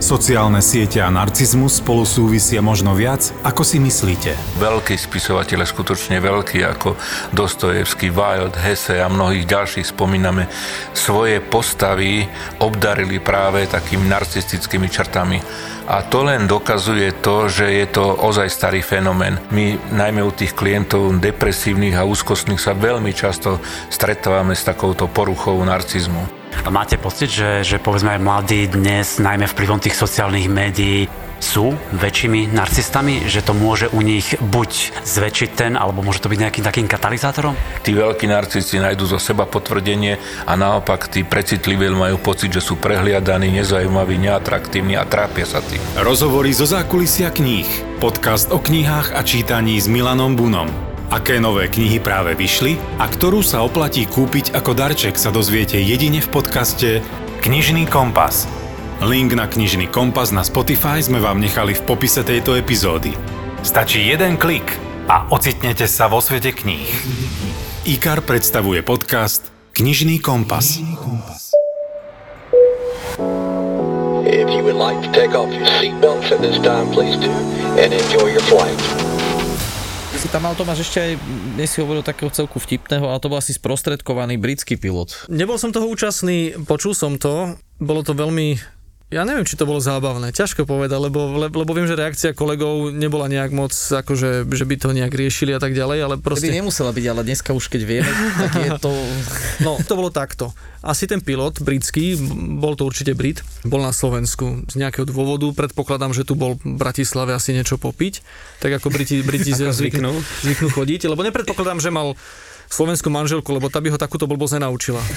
Sociálne siete a narcizmus spolu súvisia možno viac, ako si myslíte. Veľkí spisovateľe, skutočne veľkí, ako Dostojevský, Wild, Hesse a mnohých ďalších spomíname, svoje postavy obdarili práve takými narcistickými črtami. A to len dokazuje to, že je to ozaj starý fenomén. My najmä u tých klientov depresívnych a úzkostných sa veľmi často stretávame s takouto poruchou narcizmu. A máte pocit, že, že povedzme aj mladí dnes, najmä vplyvom tých sociálnych médií, sú väčšími narcistami, že to môže u nich buď zväčšiť ten, alebo môže to byť nejakým takým katalizátorom? Tí veľkí narcisti nájdú zo seba potvrdenie a naopak tí precitliví majú pocit, že sú prehliadaní, nezaujímaví, neatraktívni a trápia sa tým. Rozhovory zo zákulisia kníh. Podcast o knihách a čítaní s Milanom Bunom. Aké nové knihy práve vyšli a ktorú sa oplatí kúpiť ako darček sa dozviete jedine v podcaste Knižný kompas. Link na knižný kompas na Spotify sme vám nechali v popise tejto epizódy. Stačí jeden klik a ocitnete sa vo svete kníh. IKAR predstavuje podcast Knižný kompas. If you would like to take off your seatbelts at this time, please do, and enjoy your flight. Si tam mal Tomáš ešte aj, dnes si hovoril takého celku vtipného, ale to bol asi sprostredkovaný britský pilot. Nebol som toho účastný, počul som to, bolo to veľmi ja neviem, či to bolo zábavné, ťažko povedať, lebo, lebo, lebo viem, že reakcia kolegov nebola nejak moc, akože, že by to nejak riešili a tak ďalej, ale proste... Keby nemusela byť, ale dneska už keď vieme, tak je to... No, to bolo takto. Asi ten pilot britský, bol to určite Brit, bol na Slovensku z nejakého dôvodu, predpokladám, že tu bol v Bratislave asi niečo popiť, tak ako Briti, Briti zvyknú, zvyknú chodiť, lebo nepredpokladám, že mal slovenskú manželku, lebo tá by ho takúto blbosť nenaučila.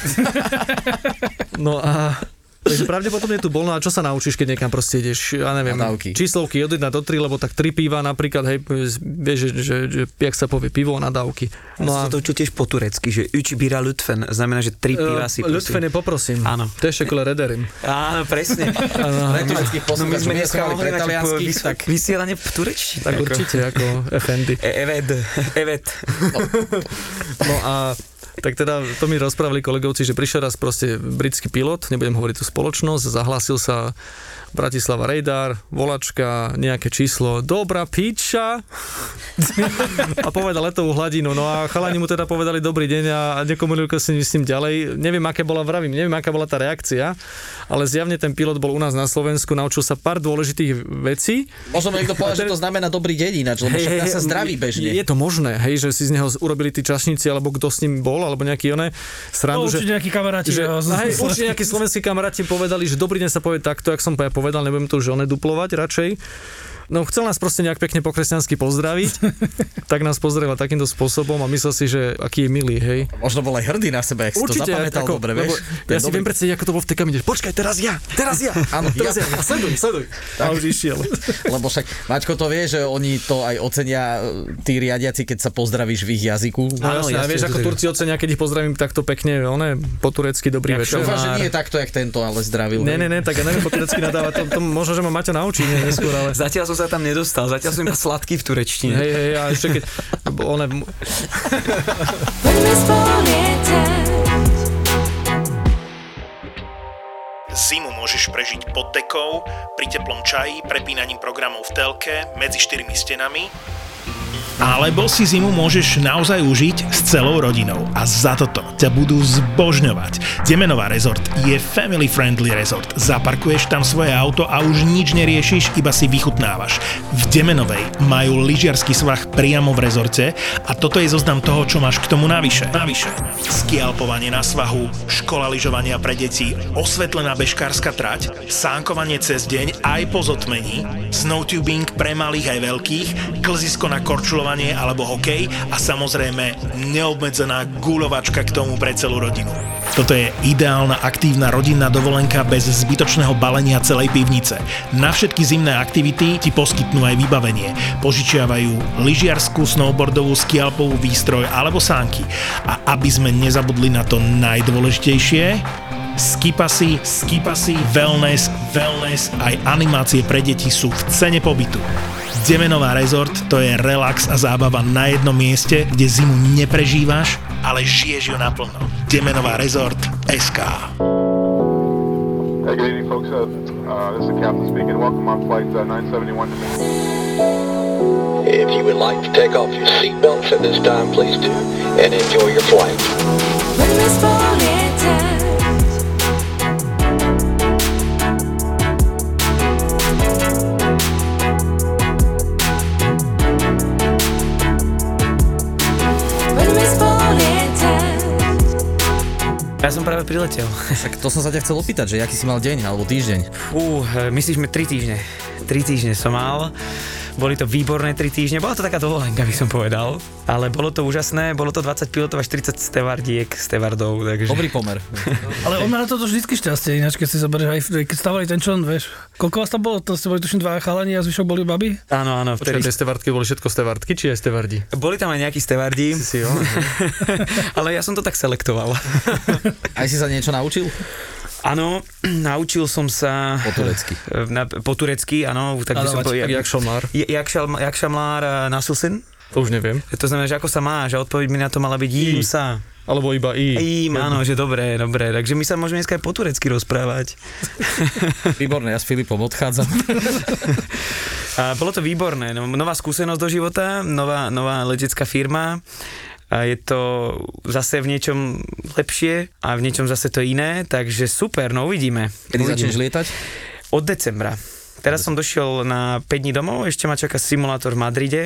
No a Takže pravdepodobne tu bol, no a čo sa naučíš, keď niekam proste ideš, ja neviem, Nadávky. číslovky od 1 do 3, lebo tak 3 piva napríklad, hej, vieš, že, že, že jak sa povie, pivo nadávky. No a to učil tiež po turecky, že üč bíra Lutfen, znamená, že 3 piva si Lutfen je poprosím. Áno. To je šekole rederim. Áno, presne. Pre tureckých No my sme dneska vys- tak vysielanie v turečtine. Tak určite, ako Effendi. E- Evet, evet. No a tak teda to mi rozprávali kolegovci, že prišiel raz proste britský pilot, nebudem hovoriť tú spoločnosť, zahlásil sa Bratislava Radar, volačka, nejaké číslo, dobrá piča a povedal letovú hladinu. No a chalani mu teda povedali dobrý deň a nekomunikujú s ním, s ním ďalej. Neviem, aké bola, vravím, neviem, aká bola tá reakcia, ale zjavne ten pilot bol u nás na Slovensku, naučil sa pár dôležitých vecí. možno niekto povedal, že to znamená dobrý deň ináč, lebo však sa zdraví bežne. Je to možné, hej, že si z neho urobili tí čašníci, alebo kto s ním bol, alebo nejaký oné srandu, No, že, určite nejakí kamaráti. že, no, hej, určite nejakí slovenskí kamaráti povedali, že dobrý deň sa povie takto, jak som povedal, nebudem to už one duplovať radšej. No chcel nás proste nejak pekne po kresťansky pozdraviť, tak nás pozdravil takýmto spôsobom a myslel si, že aký je milý, hej. Možno bol aj hrdý na seba, jak si to zapamätal ako- dobre, lebo vieš. Ja si dobrý- viem predstaviť, ako to bol v tej kabine. Počkaj, teraz ja, teraz ja, Áno, teraz ja. ja. A sleduj, sleduj. A už išiel. Lebo však Maťko to vie, že oni to aj ocenia e, tí riadiaci, keď sa pozdravíš v ich jazyku. No, jasne, a jasne, vieš, ako Turci ocenia, keď ich pozdravím takto pekne, one po turecky dobrý večer. Dúfam, že nie je takto, jak tento, ale zdravil. Ne, ne, ne, tak ja neviem po turecky nadávať, to, to možno, že ma Maťo naučí neskôr, ale... Zatiaľ som sa tam nedostal, zatiaľ som iba sladký v turečtine. Hej, hej, a ešte keď... One, Zimu môžeš prežiť pod dekou, pri teplom čaji, prepínaním programov v telke, medzi štyrmi stenami. Alebo si zimu môžeš naozaj užiť s celou rodinou a za toto ťa budú zbožňovať. Demenová rezort je family friendly rezort. Zaparkuješ tam svoje auto a už nič neriešiš, iba si vychutnávaš. V Demenovej majú lyžiarsky svah priamo v rezorte a toto je zoznam toho, čo máš k tomu navyše. Navyše. Skialpovanie na svahu, škola lyžovania pre deti, osvetlená bežkárska trať, sánkovanie cez deň aj po zotmení, snowtubing pre malých aj veľkých, klzisko na korčulovanie alebo hokej a samozrejme neobmedzená guľovačka k tomu pre celú rodinu. Toto je ideálna aktívna rodinná dovolenka bez zbytočného balenia celej pivnice. Na všetky zimné aktivity ti poskytnú aj vybavenie. Požičiavajú lyžiarsku, snowboardovú, skialpovú výstroj alebo sánky. A aby sme nezabudli na to najdôležitejšie, skipasy, skipasy, wellness, wellness aj animácie pre deti sú v cene pobytu. Demenová rezort to je relax a zábava na jednom mieste, kde zimu neprežívaš, ale žiješ ju naplno. Demenová rezort SK. Hey, good evening, folks. Uh, uh, this is the captain speaking. Welcome on flight uh, 971 to If you would like to take off your seatbelts at this time, please do, and enjoy your flight. Ja som práve priletel. Tak to som sa ťa chcel opýtať, že aký si mal deň alebo týždeň. Fú, e, myslíš mi 3 týždne. 3 týždne som mal. Boli to výborné 3 týždne, bola to taká dovolenka, by som povedal. Ale bolo to úžasné, bolo to 20 pilotov a 40 stevardiek, stevardov, takže... Dobrý pomer. Ale on má na toto vždycky šťastie, ináč keď si zoberieš aj keď stávali ten člen, vieš. Koľko vás tam bolo? To ste boli tuším dva chalani a zvyšok boli baby? Áno, áno. Počkaj, tie stevardky boli všetko stevardky, či aj stevardi? Boli tam aj nejakí stevardi. Si jo. ale ja som to tak selektoval. Aj si sa niečo naučil? Áno, naučil som sa... Po turecky. Na, po turecky, áno. Tak by som Nadávať, povedal, jak šalmár. Jak, šal, jak šamlár uh, nasilsin? To už neviem. To znamená, že ako sa máš a odpoveď mi na to mala byť jím sa. Alebo iba i. Ím, áno, že dobré, dobré. Takže my sa môžeme dneska aj po turecky rozprávať. Výborné, ja s Filipom odchádzam. A bolo to výborné. No, nová skúsenosť do života, nová, nová letecká firma. A je to zase v niečom lepšie a v niečom zase to iné, takže super, no uvidíme. Kedy začneš lietať? Od decembra. Teraz som došiel na 5 dní domov, ešte ma čaká simulátor v Madride.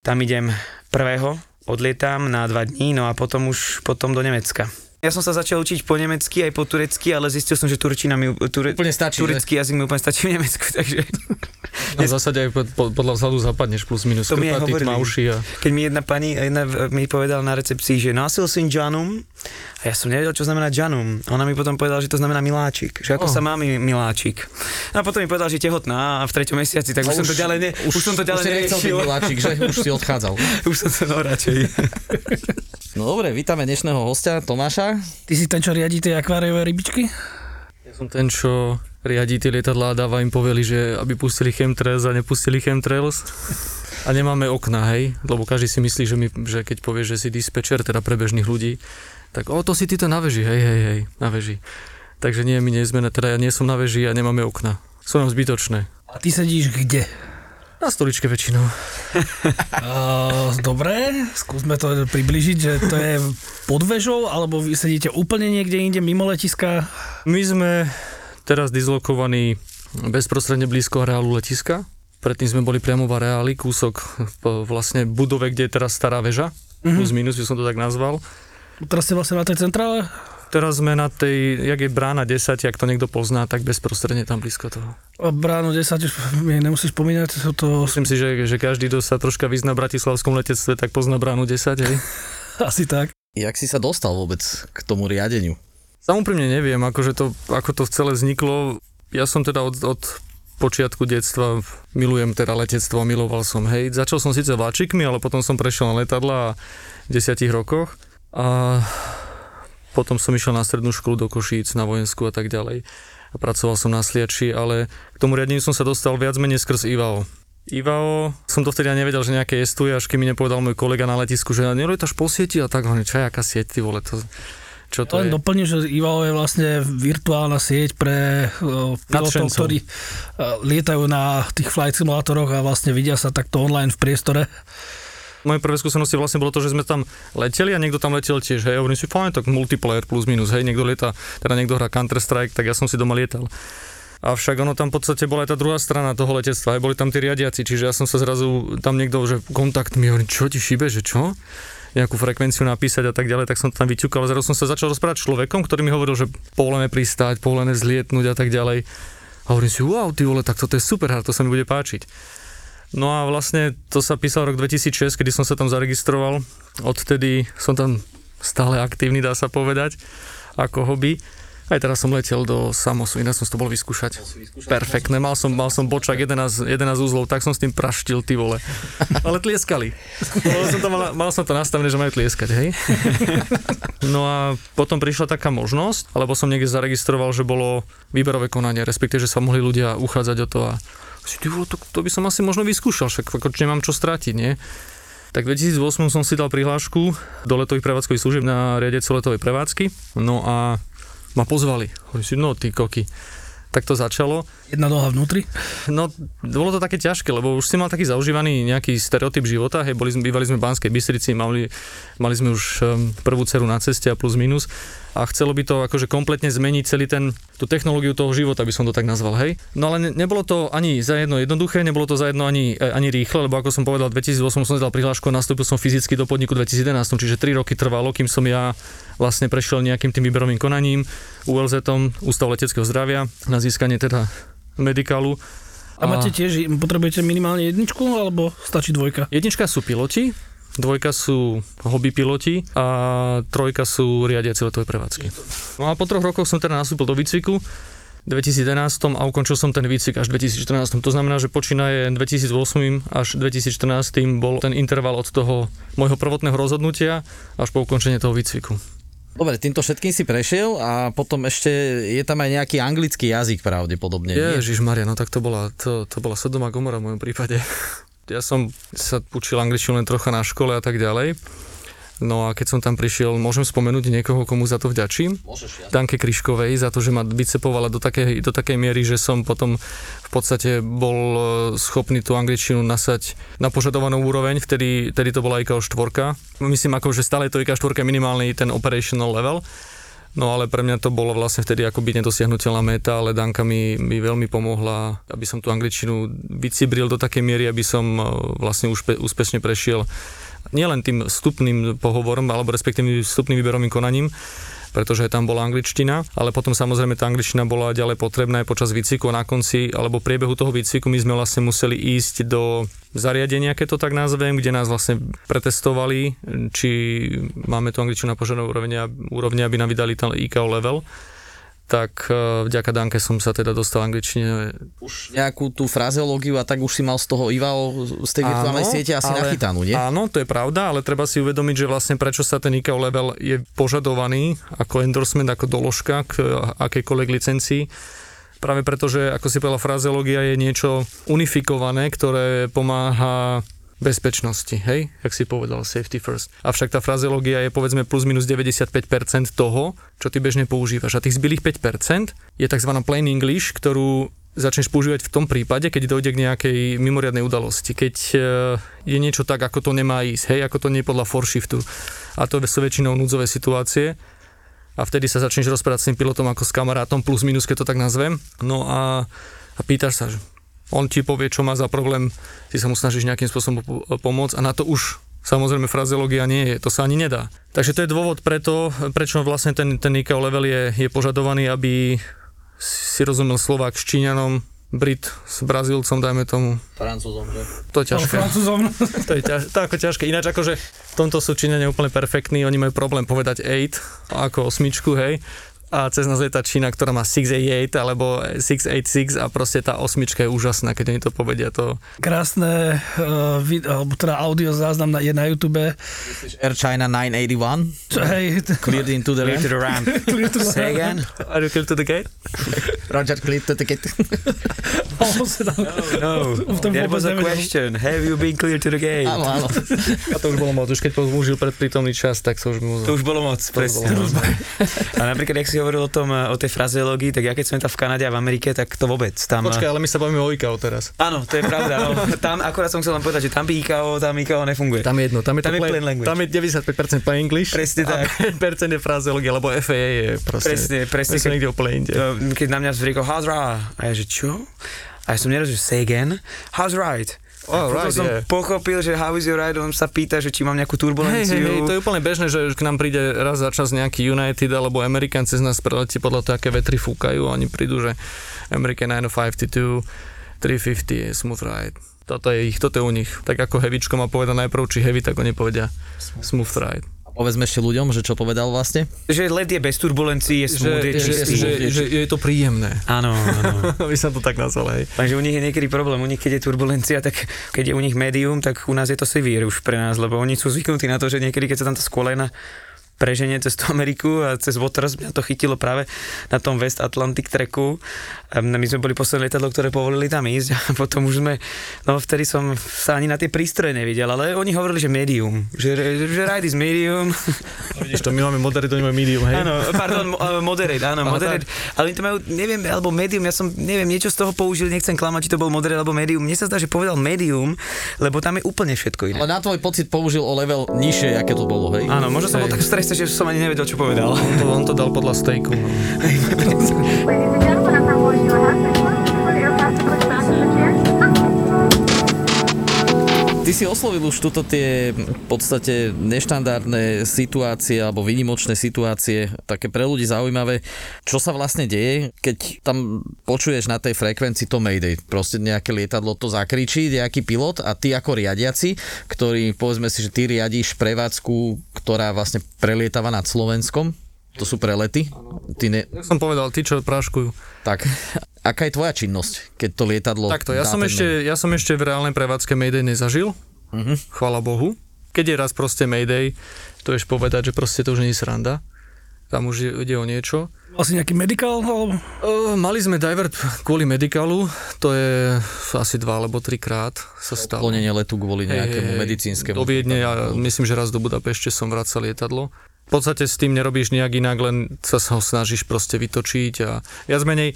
Tam idem prvého, odlietam na 2 dní, no a potom už potom do Nemecka. Ja som sa začal učiť po nemecky aj po turecky, ale zistil som, že turčina mi ture, Úplne stačí, turecký jazyk mi úplne stačí v Nemecku, takže No, v zásade aj pod, pod, podľa vzhľadu zapadneš plus minus. To Krpaty, tmavší a... Keď mi jedna pani jedna mi povedala na recepcii, že nosil syn Janum, a ja som nevedel, čo znamená Janum. Ona mi potom povedala, že to znamená miláčik, že ako Oh. sa má mi miláčik. A potom mi povedala, že je tehotná a v treťom mesiaci, tak už, som to ďalej ne, už, už som to ďalej už si nechcel miláčik, že? Už si odchádzal. už som to no radšej. No dobre, vítame dnešného hostia Tomáša. Ty si ten, čo riadí tie akváriové rybičky? Ja som ten, čo riadí tie lietadlá a dáva im poveli, že aby pustili chemtrails a nepustili chemtrails. A nemáme okna, hej, lebo každý si myslí, že, my, že keď povie, že si dispečer, teda pre bežných ľudí, tak o, to si ty to na veži, hej, hej, hej, na veži. Takže nie, my nie sme, teda ja nie som na veži a nemáme okna. Sú nám zbytočné. A ty sedíš kde? Na stoličke väčšinou. Uh, dobre, skúsme to približiť, že to je pod vežou, alebo vy sedíte úplne niekde inde mimo letiska? My sme teraz dislokovaní bezprostredne blízko areálu letiska. Predtým sme boli priamo v areáli, kúsok po vlastne budove, kde je teraz stará väža, Mhm. plus minus, by som to tak nazval. Teraz ste vlastne na tej centrále? Teraz sme na tej, jak je brána 10, ak to niekto pozná, tak bezprostredne tam blízko toho. A Bráno 10 už mi nemusíš spomínať, sú to Myslím si, že, že každý, kto sa troška vyzná v bratislavskom letectve, tak pozná bránu 10, hej. asi tak. Jak si sa dostal vôbec k tomu riadeniu? Samúprimne neviem, akože to, ako to celé vzniklo. Ja som teda od, od počiatku detstva milujem teda letectvo, miloval som, hej. Začal som síce vláčikmi, ale potom som prešiel na letadla v desiatich rokoch a potom som išiel na strednú školu do Košíc, na vojensku a tak ďalej. A pracoval som na Sliači, ale k tomu riadeniu som sa dostal viac menej skrz IVAO. IVAO, som to vtedy ani nevedel, že nejaké jestuje, až keď mi nepovedal môj kolega na letisku, že nelietaš po sieti a tak, hovorím, čo je, aká sieť, ty vole, to, čo to Len je? doplním, že IVAO je vlastne virtuálna sieť pre uh, pilotov, Nadšencov. ktorí uh, lietajú na tých flight simulátoroch a vlastne vidia sa takto online v priestore. Moje prvé skúsenosti vlastne bolo to, že sme tam leteli a niekto tam letel tiež, hej, hovorím si, fajn, tak multiplayer plus minus, hej, niekto lieta, teda niekto hrá Counter Strike, tak ja som si doma lietal. Avšak ono tam v podstate bola aj tá druhá strana toho letectva, aj boli tam tí riadiaci, čiže ja som sa zrazu tam niekto, že kontakt mi hovorí, čo ti šíbe, že čo? nejakú frekvenciu napísať a tak ďalej, tak som to tam vyťukal. Zrazu som sa začal rozprávať s človekom, ktorý mi hovoril, že povolené pristáť, povolené zlietnúť a tak ďalej. A hovorím si, wow, ty vole, tak toto je super, to sa mi bude páčiť. No a vlastne to sa písal rok 2006, kedy som sa tam zaregistroval. Odtedy som tam stále aktívny, dá sa povedať, ako hobby. Aj teraz som letel do Samosu, inak som to bol vyskúšať. Perfektné, mal som, mal som bočak 11, 11 úzlov, tak som s tým praštil, ty vole. Ale tlieskali. Mal som to, mal, mal som to nastavené, že majú tlieskať, hej? No a potom prišla taká možnosť, alebo som niekde zaregistroval, že bolo výberové konanie, respektíve, že sa mohli ľudia uchádzať o to a si, ty vole, to, to by som asi možno vyskúšal, však ako, nemám čo strátiť, nie? Tak v 2008 som si dal prihlášku do letových prevádzkových služieb na riadec letovej prevádzky. No a ma pozvali. Hovorím si, no ty koky. tak to začalo. Jedna noha vnútri? No, bolo to také ťažké, lebo už si mal taký zaužívaný nejaký stereotyp života, hej, boli bývali sme v Banskej Bystrici, mali, mali sme už prvú ceru na ceste a plus minus a chcelo by to akože kompletne zmeniť celý ten, tú technológiu toho života, by som to tak nazval, hej. No ale ne, nebolo to ani za jedno jednoduché, nebolo to za jedno ani, e, ani rýchle, lebo ako som povedal, v 2008 som dal prihlášku a nastúpil som fyzicky do podniku 2011, čiže 3 roky trvalo, kým som ja vlastne prešiel nejakým tým výberovým konaním, ULZ, Ústav leteckého zdravia, na získanie teda medikálu. A máte tiež, potrebujete minimálne jedničku, alebo stačí dvojka? Jednička sú piloti, dvojka sú hobby piloti a trojka sú riadiaci letové prevádzky. No a po troch rokoch som teda nastúpil do výcviku, 2011 a ukončil som ten výcvik až 2014. To znamená, že počínaje 2008 až 2014 bol ten interval od toho môjho prvotného rozhodnutia až po ukončenie toho výcviku. Dobre, týmto všetkým si prešiel a potom ešte je tam aj nejaký anglický jazyk pravdepodobne. Ježiš Maria, no tak to bola, to, to bola Sodoma Gomora v mojom prípade. Ja som sa učil angličtinu len trocha na škole a tak ďalej. No a keď som tam prišiel, môžem spomenúť niekoho, komu za to vďačím? Môžeš, ja. Danke Kryškovej za to, že ma bicepovala do takej, do takej miery, že som potom v podstate bol e, schopný tú angličtinu nasať na požadovanú úroveň, vtedy, vtedy to bola IKO 4. Myslím ako, že stále je to IKO 4 minimálny ten operational level. No ale pre mňa to bolo vlastne vtedy akoby nedosiahnutelná meta, ale Danka mi, mi veľmi pomohla, aby som tú angličtinu vycibril do takej miery, aby som e, vlastne úspe, úspešne prešiel nielen tým vstupným pohovorom, alebo respektíve vstupným výberovým konaním, pretože tam bola angličtina, ale potom samozrejme tá angličtina bola ďalej potrebná aj počas výcviku na konci alebo priebehu toho výcviku my sme vlastne museli ísť do zariadenia, keď to tak nazvem, kde nás vlastne pretestovali, či máme tú angličtinu na požiadavú úrovni, aby nám vydali ten IKO level tak e, vďaka Danke som sa teda dostal angličtine. Už nejakú tú frazeológiu a tak už si mal z toho IVAO, z tej virtuálnej siete asi ale, nachytanú, nie? Áno, to je pravda, ale treba si uvedomiť, že vlastne prečo sa ten ICAO level je požadovaný ako endorsement, ako doložka k akejkoľvek licencii. Práve preto, že ako si povedala, frazeológia je niečo unifikované, ktoré pomáha bezpečnosti, hej, jak si povedal, safety first. Avšak tá frazeológia je povedzme plus minus 95% toho, čo ty bežne používaš. A tých zbylých 5% je tzv. plain English, ktorú začneš používať v tom prípade, keď dojde k nejakej mimoriadnej udalosti. Keď e, je niečo tak, ako to nemá ísť, hej, ako to nie je podľa foreshiftu. A to sú väčšinou núdzové situácie. A vtedy sa začneš rozprávať s tým pilotom ako s kamarátom, plus minus, keď to tak nazvem. No a, a pýtaš sa, on ti povie, čo má za problém, ty sa mu snažíš nejakým spôsobom pomôcť a na to už Samozrejme, frazeológia nie je, to sa ani nedá. Takže to je dôvod preto, prečo vlastne ten, ten ICAO level je, je požadovaný, aby si rozumel Slovák s Číňanom, Brit s Brazílcom, dajme tomu. Francúzom, že? To je ťažké. No, Francúzom. to je ťaž, to ako ťažké. Ináč akože v tomto sú Číňania úplne perfektní, oni majú problém povedať 8 ako osmičku, hej a cez nás je tá Čína, ktorá má 688 alebo 686 a proste tá osmička je úžasná, keď oni to povedia. To... Krásne uh, vid- alebo teda audio záznam na, je na YouTube. Air China 981. Hej. Cleared into the ramp. to the ramp. clear to the Say again. Are you clear to the gate? Roger, clear to the gate. no, no. There was a question. Have you been clear to the gate? Áno, áno. A to už bolo moc. Už keď použil predprítomný čas, tak sa už mu... To už bolo moc, presne. A napríklad, jak si hovoril o, tom, o tej frazeológii, tak ja keď som tam v Kanade a v Amerike, tak to vôbec. Tam... Počkaj, ale my sa bavíme o IKO teraz. Áno, to je pravda. No. Tam akorát som chcel len povedať, že tam by IKO, tam IKO nefunguje. Tam je jedno, tam je, tam je, plain language. Tam je 95% plain English. Presne tak. A 5% je frazeológia, lebo FAA je proste. Presne, presne. Keď, niekde úplne inde. Keď na mňa zvriekol, how's right? A ja, že čo? A ja som nerozumel, say again, how's right? Oh, right, som yeah. pochopil, že how is your ride, on sa pýta, že či mám nejakú turbulenciu. Hey, hey, hey, to je úplne bežné, že k nám príde raz za čas nejaký United alebo American cez nás preletí podľa toho, aké vetry fúkajú. Oni prídu, že American 952, 350 smooth ride. Toto je ich, toto je u nich. Tak ako heavyčko má povedať najprv, či heavy, tak oni povedia smooth ride. Povedzme ešte ľuďom, že čo povedal vlastne? Že let je bez turbulencií, je smooth, je čistý. Že, že, že, je to príjemné. Áno, áno. By sa to tak nazval, hej. Takže u nich je niekedy problém, u nich keď je turbulencia, tak keď je u nich médium, tak u nás je to severe už pre nás, lebo oni sú zvyknutí na to, že niekedy keď sa tam to skolena preženie cez tú Ameriku a cez Waters mňa to chytilo práve na tom West Atlantic tracku. My sme boli posledné lietadlo, ktoré povolili tam ísť a potom už sme, no vtedy som sa ani na tie prístroje nevidel, ale oni hovorili, že medium, že, že ride is medium. No, vidíš to, my máme moderate, oni majú medium, hej? Áno, pardon, moderate, áno, moderate, ale oni to majú, neviem, alebo medium, ja som, neviem, niečo z toho použil, nechcem klamať, či to bol moderate alebo medium. Mne sa zdá, že povedal medium, lebo tam je úplne všetko iné. Ale na tvoj pocit použil o level nižšie, aké to bolo, hej? Áno, možno som bol tak v strese, že som ani nevedel, čo povedal. On to, on to dal podľa stejku. No. Ty si oslovil už tuto tie v podstate neštandardné situácie alebo výnimočné situácie, také pre ľudí zaujímavé. Čo sa vlastne deje, keď tam počuješ na tej frekvencii to Mayday? Proste nejaké lietadlo to zakričí, nejaký pilot a ty ako riadiaci, ktorý povedzme si, že ty riadíš prevádzku, ktorá vlastne prelietava nad Slovenskom, to sú prelety. Ty ne... Jak som povedal, tí, čo práškujú. Tak, aká je tvoja činnosť, keď to lietadlo... Takto, ja som, ešte, ja som ešte v reálnej prevádzke Mayday nezažil. Uh-huh. Chvala Bohu. Keď je raz proste Mayday, to ješ povedať, že proste to už nie je sranda. Tam už ide o niečo. Asi nejaký medical? Alebo... Uh, mali sme divert kvôli medicalu, to je asi dva alebo trikrát sa stalo. Odklonenie letu kvôli nejakému hey, medicínskemu. Do Viedne, ja myslím, že raz do Budapešte som vracal lietadlo v podstate s tým nerobíš nejak inak, len sa ho snažíš proste vytočiť a viac menej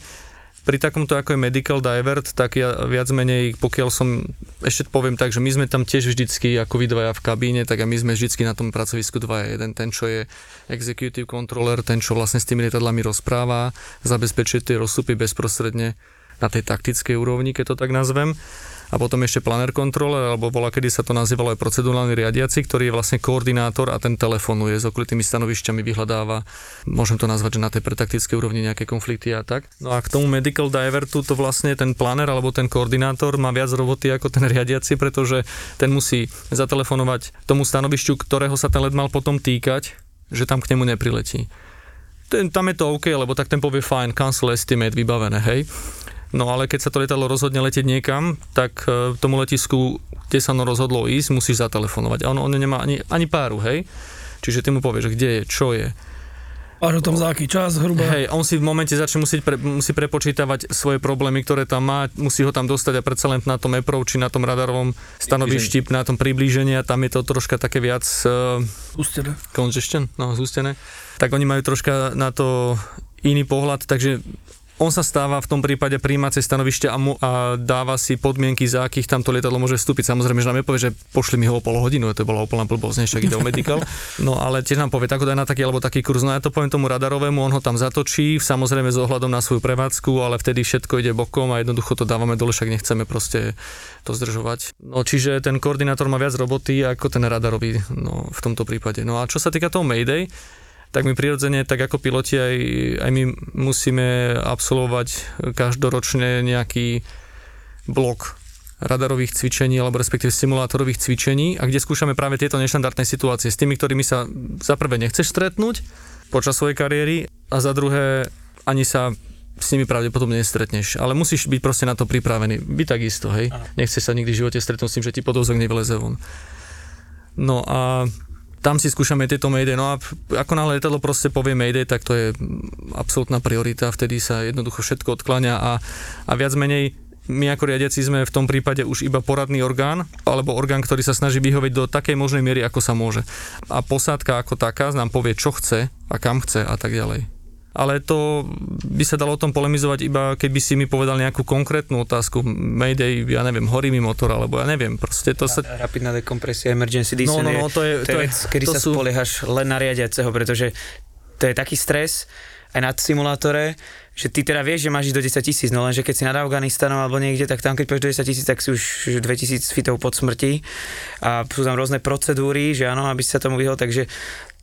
pri takomto ako je Medical Divert, tak ja viac menej, pokiaľ som, ešte poviem tak, že my sme tam tiež vždycky ako vy dvaja v kabíne, tak a my sme vždycky na tom pracovisku dvaja. Jeden ten, čo je executive controller, ten, čo vlastne s tými lietadlami rozpráva, zabezpečuje tie rozsupy bezprostredne na tej taktickej úrovni, keď to tak nazvem a potom ešte planer controller, alebo bola, kedy sa to nazývalo aj procedurálny riadiaci, ktorý je vlastne koordinátor a ten telefonuje s okolitými stanovišťami, vyhľadáva, môžem to nazvať, že na tej pretaktickej úrovni nejaké konflikty a tak. No a k tomu medical divertu to vlastne ten planer alebo ten koordinátor má viac roboty ako ten riadiaci, pretože ten musí zatelefonovať tomu stanovišťu, ktorého sa ten let mal potom týkať, že tam k nemu nepriletí. Ten, tam je to OK, lebo tak ten povie fine, cancel estimate, vybavené, hej. No ale keď sa to lietadlo rozhodne letieť niekam, tak e, tomu letisku, kde sa ono rozhodlo ísť, musíš zatelefonovať. A ono, ono nemá ani, ani páru, hej? Čiže ty mu povieš, kde je, čo je. A že tam za aký čas hruba? Hej, on si v momente začne musieť pre, musí prepočítavať svoje problémy, ktoré tam má, musí ho tam dostať a predsa len na tom approach, či na tom radarovom stanovišti, na tom priblížení a tam je to troška také viac... Uh, zústené. Congestion, no zústené. Tak oni majú troška na to iný pohľad, takže on sa stáva v tom prípade príjmacie stanovište a, mu, a dáva si podmienky, za akých tamto lietadlo môže vstúpiť. Samozrejme, že nám nepovie, že pošli mi ho o pol hodinu, to bola úplná blbosť, než ide o medical. No ale tiež nám povie, tak daj na taký alebo taký kurz. No ja to poviem tomu radarovému, on ho tam zatočí, samozrejme s ohľadom na svoju prevádzku, ale vtedy všetko ide bokom a jednoducho to dávame dole, však nechceme proste to zdržovať. No čiže ten koordinátor má viac roboty ako ten radarový no, v tomto prípade. No a čo sa týka toho Mayday, tak my prirodzene, tak ako piloti, aj, aj my musíme absolvovať každoročne nejaký blok radarových cvičení alebo respektíve simulátorových cvičení a kde skúšame práve tieto neštandardné situácie s tými, ktorými sa za prvé nechceš stretnúť počas svojej kariéry a za druhé ani sa s nimi pravdepodobne nestretneš, ale musíš byť proste na to pripravený. By takisto, hej. Nechceš sa nikdy v živote stretnúť s tým, že ti podozok nevyleze von. No a tam si skúšame tieto Mayday. No a ako náhle letadlo proste povie Mayday, tak to je absolútna priorita, vtedy sa jednoducho všetko odkláňa a, a viac menej my ako riadiaci sme v tom prípade už iba poradný orgán, alebo orgán, ktorý sa snaží vyhovieť do takej možnej miery, ako sa môže. A posádka ako taká nám povie, čo chce a kam chce a tak ďalej ale to by sa dalo o tom polemizovať iba, keby si mi povedal nejakú konkrétnu otázku. Mayday, ja neviem, horí mi motor, alebo ja neviem, proste to sa... Rapidná dekompresia, emergency descent no, no, no, to je, to je, vec, kedy to sa sú... spoliehaš len na riadiaceho, pretože to je taký stres aj na simulátore, že ty teda vieš, že máš ísť do 10 tisíc, no lenže keď si nad Afganistanom alebo niekde, tak tam keď pôjdeš do 10 tisíc, tak si už 2000 fitov pod smrti a sú tam rôzne procedúry, že áno, aby sa tomu vyhol, takže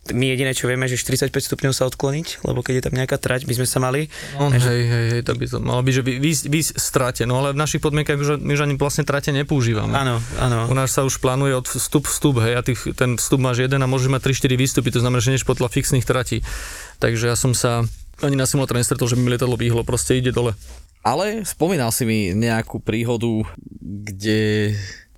my jediné, čo vieme, že 45 stupňov sa odkloniť, lebo keď je tam nejaká trať, by sme sa mali. No, hej, hej, hej, to by to malo byť, že vy, vy, vy stráte, no ale v našich podmienkach už, my už ani vlastne trate nepoužívame. Áno, áno. U nás sa už plánuje od vstup vstup, hej, a tých, ten vstup máš jeden a môžeš mať 3-4 výstupy, to znamená, že než podľa fixných tratí. Takže ja som sa ani na simulátore nestretol, že by mi lietadlo vyhlo, proste ide dole. Ale spomínal si mi nejakú príhodu, kde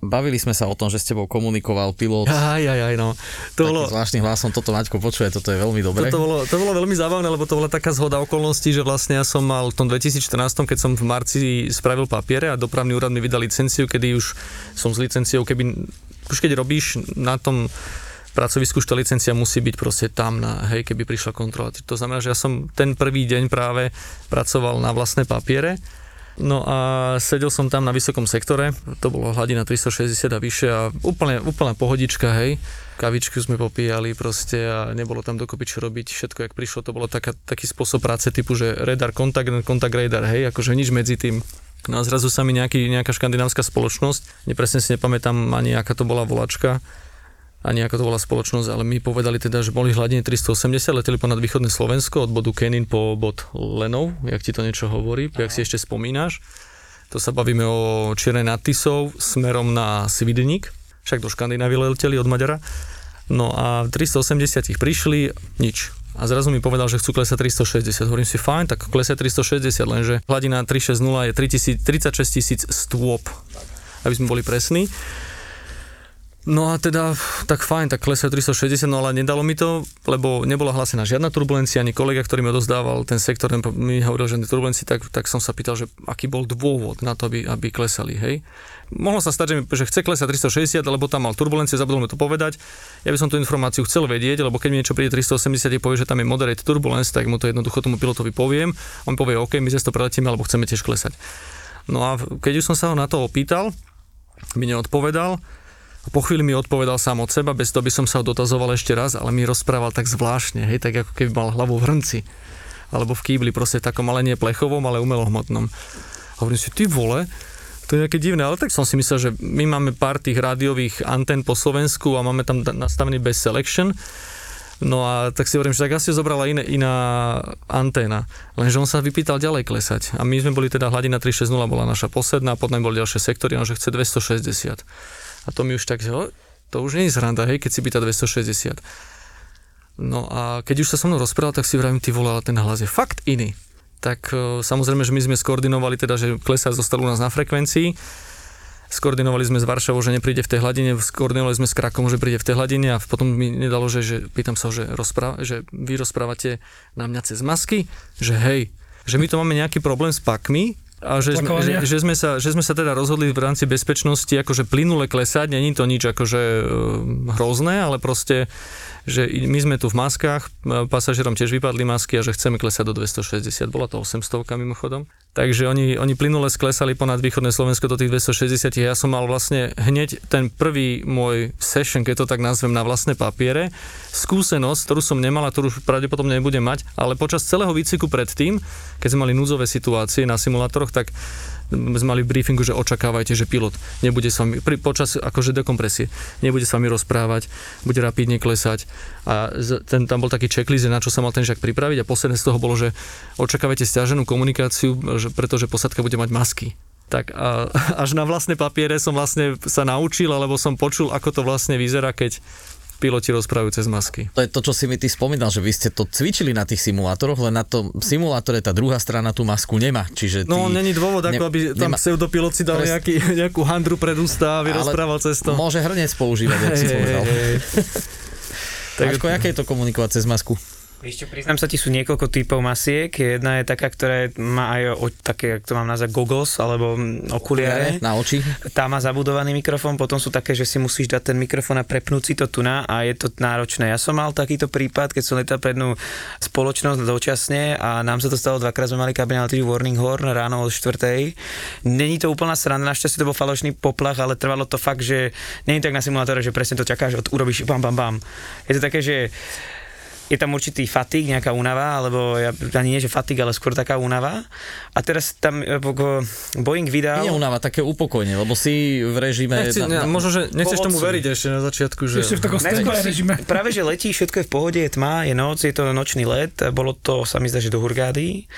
bavili sme sa o tom, že s tebou komunikoval pilot. Aj, aj, aj, no. To bolo, zvláštnym hlasom, toto Maťko počuje, toto je veľmi dobré. To bolo, to bolo veľmi zábavné, lebo to bola taká zhoda okolností, že vlastne ja som mal v tom 2014, keď som v marci spravil papiere a dopravný úrad mi vydal licenciu, kedy už som s licenciou, keby už keď robíš na tom pracovisku, už tá licencia musí byť proste tam, na, hej, keby prišla kontrola. To znamená, že ja som ten prvý deň práve pracoval na vlastné papiere, No a sedel som tam na vysokom sektore, to bolo hladina 360 a vyššie a úplne, úplná pohodička, hej. Kavičku sme popíjali proste a nebolo tam dokopy čo robiť, všetko jak prišlo, to bolo taká, taký spôsob práce typu, že radar, kontakt, kontakt radar, hej, akože nič medzi tým. No a zrazu sa mi nejaký, nejaká škandinávska spoločnosť, nepresne si nepamätám ani aká to bola volačka, ani ako to bola spoločnosť, ale my povedali teda, že boli hladine 380, leteli ponad východné Slovensko od bodu Kenin po bod Lenov, jak ti to niečo hovorí, jak si ešte spomínaš. To sa bavíme o Čiernej nad Tisou smerom na Svidník, však do Škandinávie leteli od Maďara. No a 380 ich prišli, nič. A zrazu mi povedal, že chcú klesať 360. Hovorím si, fajn, tak klesať 360, lenže hladina 360 je 3000, 36 tisíc stôp, aby sme boli presní. No a teda, tak fajn, tak klesajú 360, no ale nedalo mi to, lebo nebola hlásená žiadna turbulencia, ani kolega, ktorý mi odozdával ten sektor, ten mi hovoril, že turbulencii, tak, tak som sa pýtal, že aký bol dôvod na to, aby, aby klesali, hej. Mohlo sa stať, že, že chce klesať 360, lebo tam mal turbulencie, zabudol mi to povedať. Ja by som tú informáciu chcel vedieť, lebo keď mi niečo príde 380 a povie, že tam je moderate turbulence, tak mu to jednoducho tomu pilotovi poviem. On povie, OK, my sa to preletíme, alebo chceme tiež klesať. No a keď už som sa ho na to opýtal, mi neodpovedal, po chvíli mi odpovedal sám od seba, bez toho by som sa ho dotazoval ešte raz, ale mi rozprával tak zvláštne, hej, tak ako keby mal hlavu v hrnci. Alebo v kýbli, proste takom, ale nie plechovom, ale umelohmotnom. A hovorím si, ty vole, to je nejaké divné, ale tak som si myslel, že my máme pár tých rádiových antén po Slovensku a máme tam nastavený best selection. No a tak si hovorím, že tak asi zobrala iné, iná anténa. Lenže on sa vypýtal ďalej klesať. A my sme boli teda hladina 360 bola naša posledná, potom boli ďalšie sektory, on že chce 260. A to mi už tak, že to už nie je zranda, hej, keď si pýta 260. No a keď už sa so mnou rozprával, tak si vravím, ty vole, ten hlas je fakt iný. Tak e, samozrejme, že my sme skoordinovali teda, že klesa zostal u nás na frekvencii. Skoordinovali sme s Varšavou, že nepríde v tej hladine, skoordinovali sme s Krakom, že príde v tej hladine a potom mi nedalo, že, že pýtam sa, že, rozpráva, že vy rozprávate na mňa cez masky, že hej, že my to máme nejaký problém s pakmi, a že sme, že, že, sme sa, že sme sa teda rozhodli v rámci bezpečnosti akože plynule klesať, není to nič akože e, hrozné, ale proste že my sme tu v maskách, pasažerom tiež vypadli masky a že chceme klesať do 260, bola to 800 mimochodom. Takže oni, oni plynule sklesali ponad východné Slovensko do tých 260. Ja som mal vlastne hneď ten prvý môj session, keď to tak nazvem, na vlastné papiere, skúsenosť, ktorú som nemal a ktorú pravdepodobne nebudem mať, ale počas celého výcviku predtým, keď sme mali núdzové situácie na simulátoroch, tak sme mali v briefingu, že očakávajte, že pilot nebude s vami, pri, počas akože dekompresie, nebude s vami rozprávať, bude rapidne klesať a ten, tam bol taký checklist, na čo sa mal ten žak pripraviť a posledné z toho bolo, že očakávajte stiaženú komunikáciu, že, pretože posadka bude mať masky. Tak a, až na vlastné papiere som vlastne sa naučil, alebo som počul, ako to vlastne vyzerá, keď piloti rozprávajú cez masky. To je to, čo si mi ty spomínal, že vy ste to cvičili na tých simulátoroch, len na tom simulátore tá druhá strana tú masku nemá. Čiže no, ty... No, není dôvod, ne, ako aby tam nemá... pseudopilot si dal Pres... nejaký, nejakú handru pred ústa a vyrozprával cez to. Môže hrnec používať, jak si povedal. Mačko, aké je to komunikovať cez masku? Ešte priznám sa ti, sú niekoľko typov masiek. Jedna je taká, ktorá má aj o, také, jak to mám nazvať, goggles, alebo okuliare. Na oči. Tá má zabudovaný mikrofón, potom sú také, že si musíš dať ten mikrofón a prepnúť si to tu na a je to náročné. Ja som mal takýto prípad, keď som letal pre jednu spoločnosť dočasne a nám sa to stalo dvakrát, sme mali kabinálny warning horn ráno o 4. Není to úplná sranda, našťastie to bol falošný poplach, ale trvalo to fakt, že není tak na simulátore, že presne to čakáš, urobíš bam bam bam. Je to také, že je tam určitý fatig, nejaká únava, alebo ja, ani nie, že fatig, ale skôr taká únava. A teraz tam e, Boeing vydal... Nie únava, také upokojne, lebo si v režime... Nechci, na, na, možno, že nechceš tomu veriť ešte na začiatku, že... Ešte v takom režime. Práve, že letí, všetko je v pohode, je tma, je noc, je to nočný let, bolo to, sa mi zdá, že do Hurgády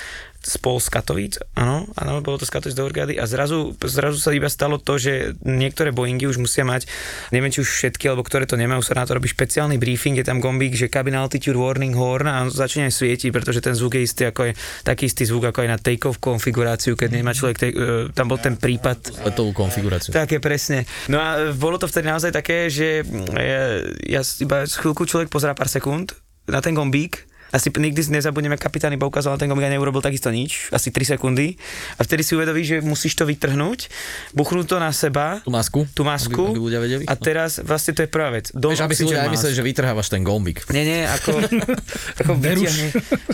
spol z Katovíc, áno, áno, bolo to z Katovíc do Hurgády a zrazu, zrazu sa iba stalo to, že niektoré Boeingy už musia mať, neviem či už všetky, alebo ktoré to nemajú, sa na to robí špeciálny briefing, je tam gombík, že cabin altitude warning horn a on začne aj svietiť, pretože ten zvuk je istý, ako je taký istý zvuk, ako aj na take-off konfiguráciu, keď nemá človek, te, uh, tam bol ten prípad. Letovú konfiguráciu. Také presne. No a bolo to vtedy naozaj také, že ja, ja iba chvíľku človek pozerá pár sekúnd na ten gombík asi nikdy si nezabudneme, kapitán iba ukázal na ten gomik a neurobil takisto nič, asi 3 sekundy. A vtedy si uvedomí, že musíš to vytrhnúť, buchnúť to na seba. Tú masku? Tú masku. Aby, aby ľudia vedeli. A teraz vlastne to je prvá vec. Dom Vieš, aby si ľudia mysleli, že vytrhávaš ten gombik. Nie, nie, ako, ako vytiahne,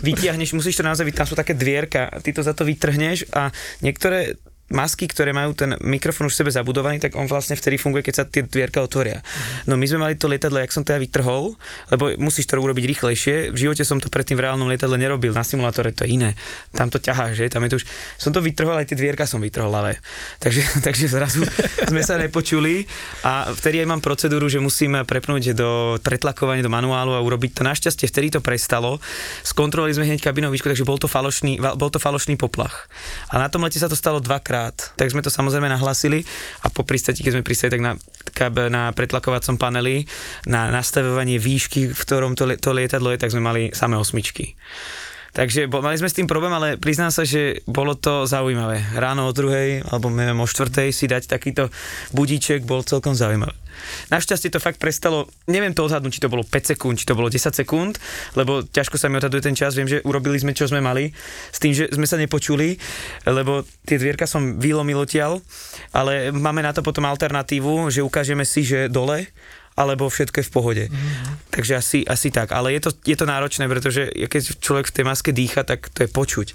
vytiahneš, musíš to naozaj, tam sú také dvierka, ty to za to vytrhneš a niektoré masky, ktoré majú ten mikrofón už v sebe zabudovaný, tak on vlastne vtedy funguje, keď sa tie dvierka otvoria. No my sme mali to lietadlo, jak som to ja vytrhol, lebo musíš to urobiť rýchlejšie. V živote som to predtým v reálnom lietadle nerobil, na simulátore to je iné. Tam to ťahá, že? Tam je to už... Som to vytrhol, aj tie dvierka som vytrhol, ale... Takže, takže zrazu sme sa nepočuli a vtedy aj mám procedúru, že musím prepnúť do pretlakovania do manuálu a urobiť to. Našťastie vtedy to prestalo. Skontrolovali sme hneď kabinovičku, takže bol to falošný, bol to falošný poplach. A na tom lete sa to stalo dvakrát krát. Tak sme to samozrejme nahlasili a po pristati, keď sme pristali, tak na, na pretlakovacom paneli, na nastavovanie výšky, v ktorom to, to lietadlo je, tak sme mali samé osmičky. Takže mali sme s tým problém, ale priznám sa, že bolo to zaujímavé. Ráno o druhej, alebo neviem, o štvrtej si dať takýto budíček bol celkom zaujímavé. Našťastie to fakt prestalo, neviem to odhadnúť, či to bolo 5 sekúnd, či to bolo 10 sekúnd, lebo ťažko sa mi odhaduje ten čas, viem, že urobili sme, čo sme mali, s tým, že sme sa nepočuli, lebo tie dvierka som vylomil odtiaľ, ale máme na to potom alternatívu, že ukážeme si, že dole alebo všetko je v pohode. Mm-hmm. Takže asi, asi tak. Ale je to, je to náročné, pretože keď človek v tej maske dýcha, tak to je počuť.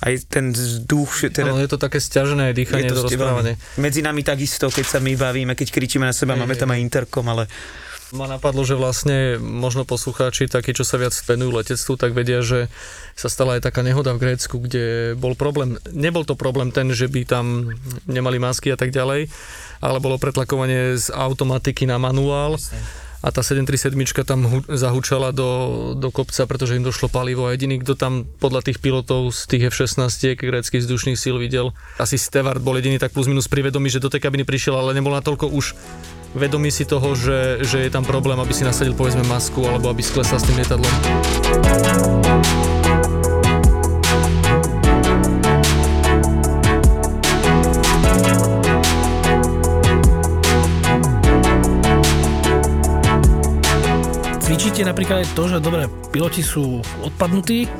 Aj ten vzduch... Teda, no, je to také stiažené dýchanie, je to, to rozprávanie. Medzi nami takisto, keď sa my bavíme, keď kričíme na seba, je, máme tam aj interkom, ale ma napadlo, že vlastne možno poslucháči, takí, čo sa viac venujú letectvu, tak vedia, že sa stala aj taká nehoda v Grécku, kde bol problém, nebol to problém ten, že by tam nemali masky a tak ďalej, ale bolo pretlakovanie z automatiky na manuál. A tá 737 tam hu- zahúčala do, do kopca, pretože im došlo palivo a jediný, kto tam podľa tých pilotov z tých F-16 gréckých vzdušných síl videl, asi Stewart bol jediný tak plus minus privedomý, že do tej kabiny prišiel, ale nebol natoľko už vedomý si toho, že, že je tam problém, aby si nasadil povedzme masku alebo aby sklesal s tým lietadlom. Cvičíte napríklad aj to, že dobre, piloti sú odpadnutí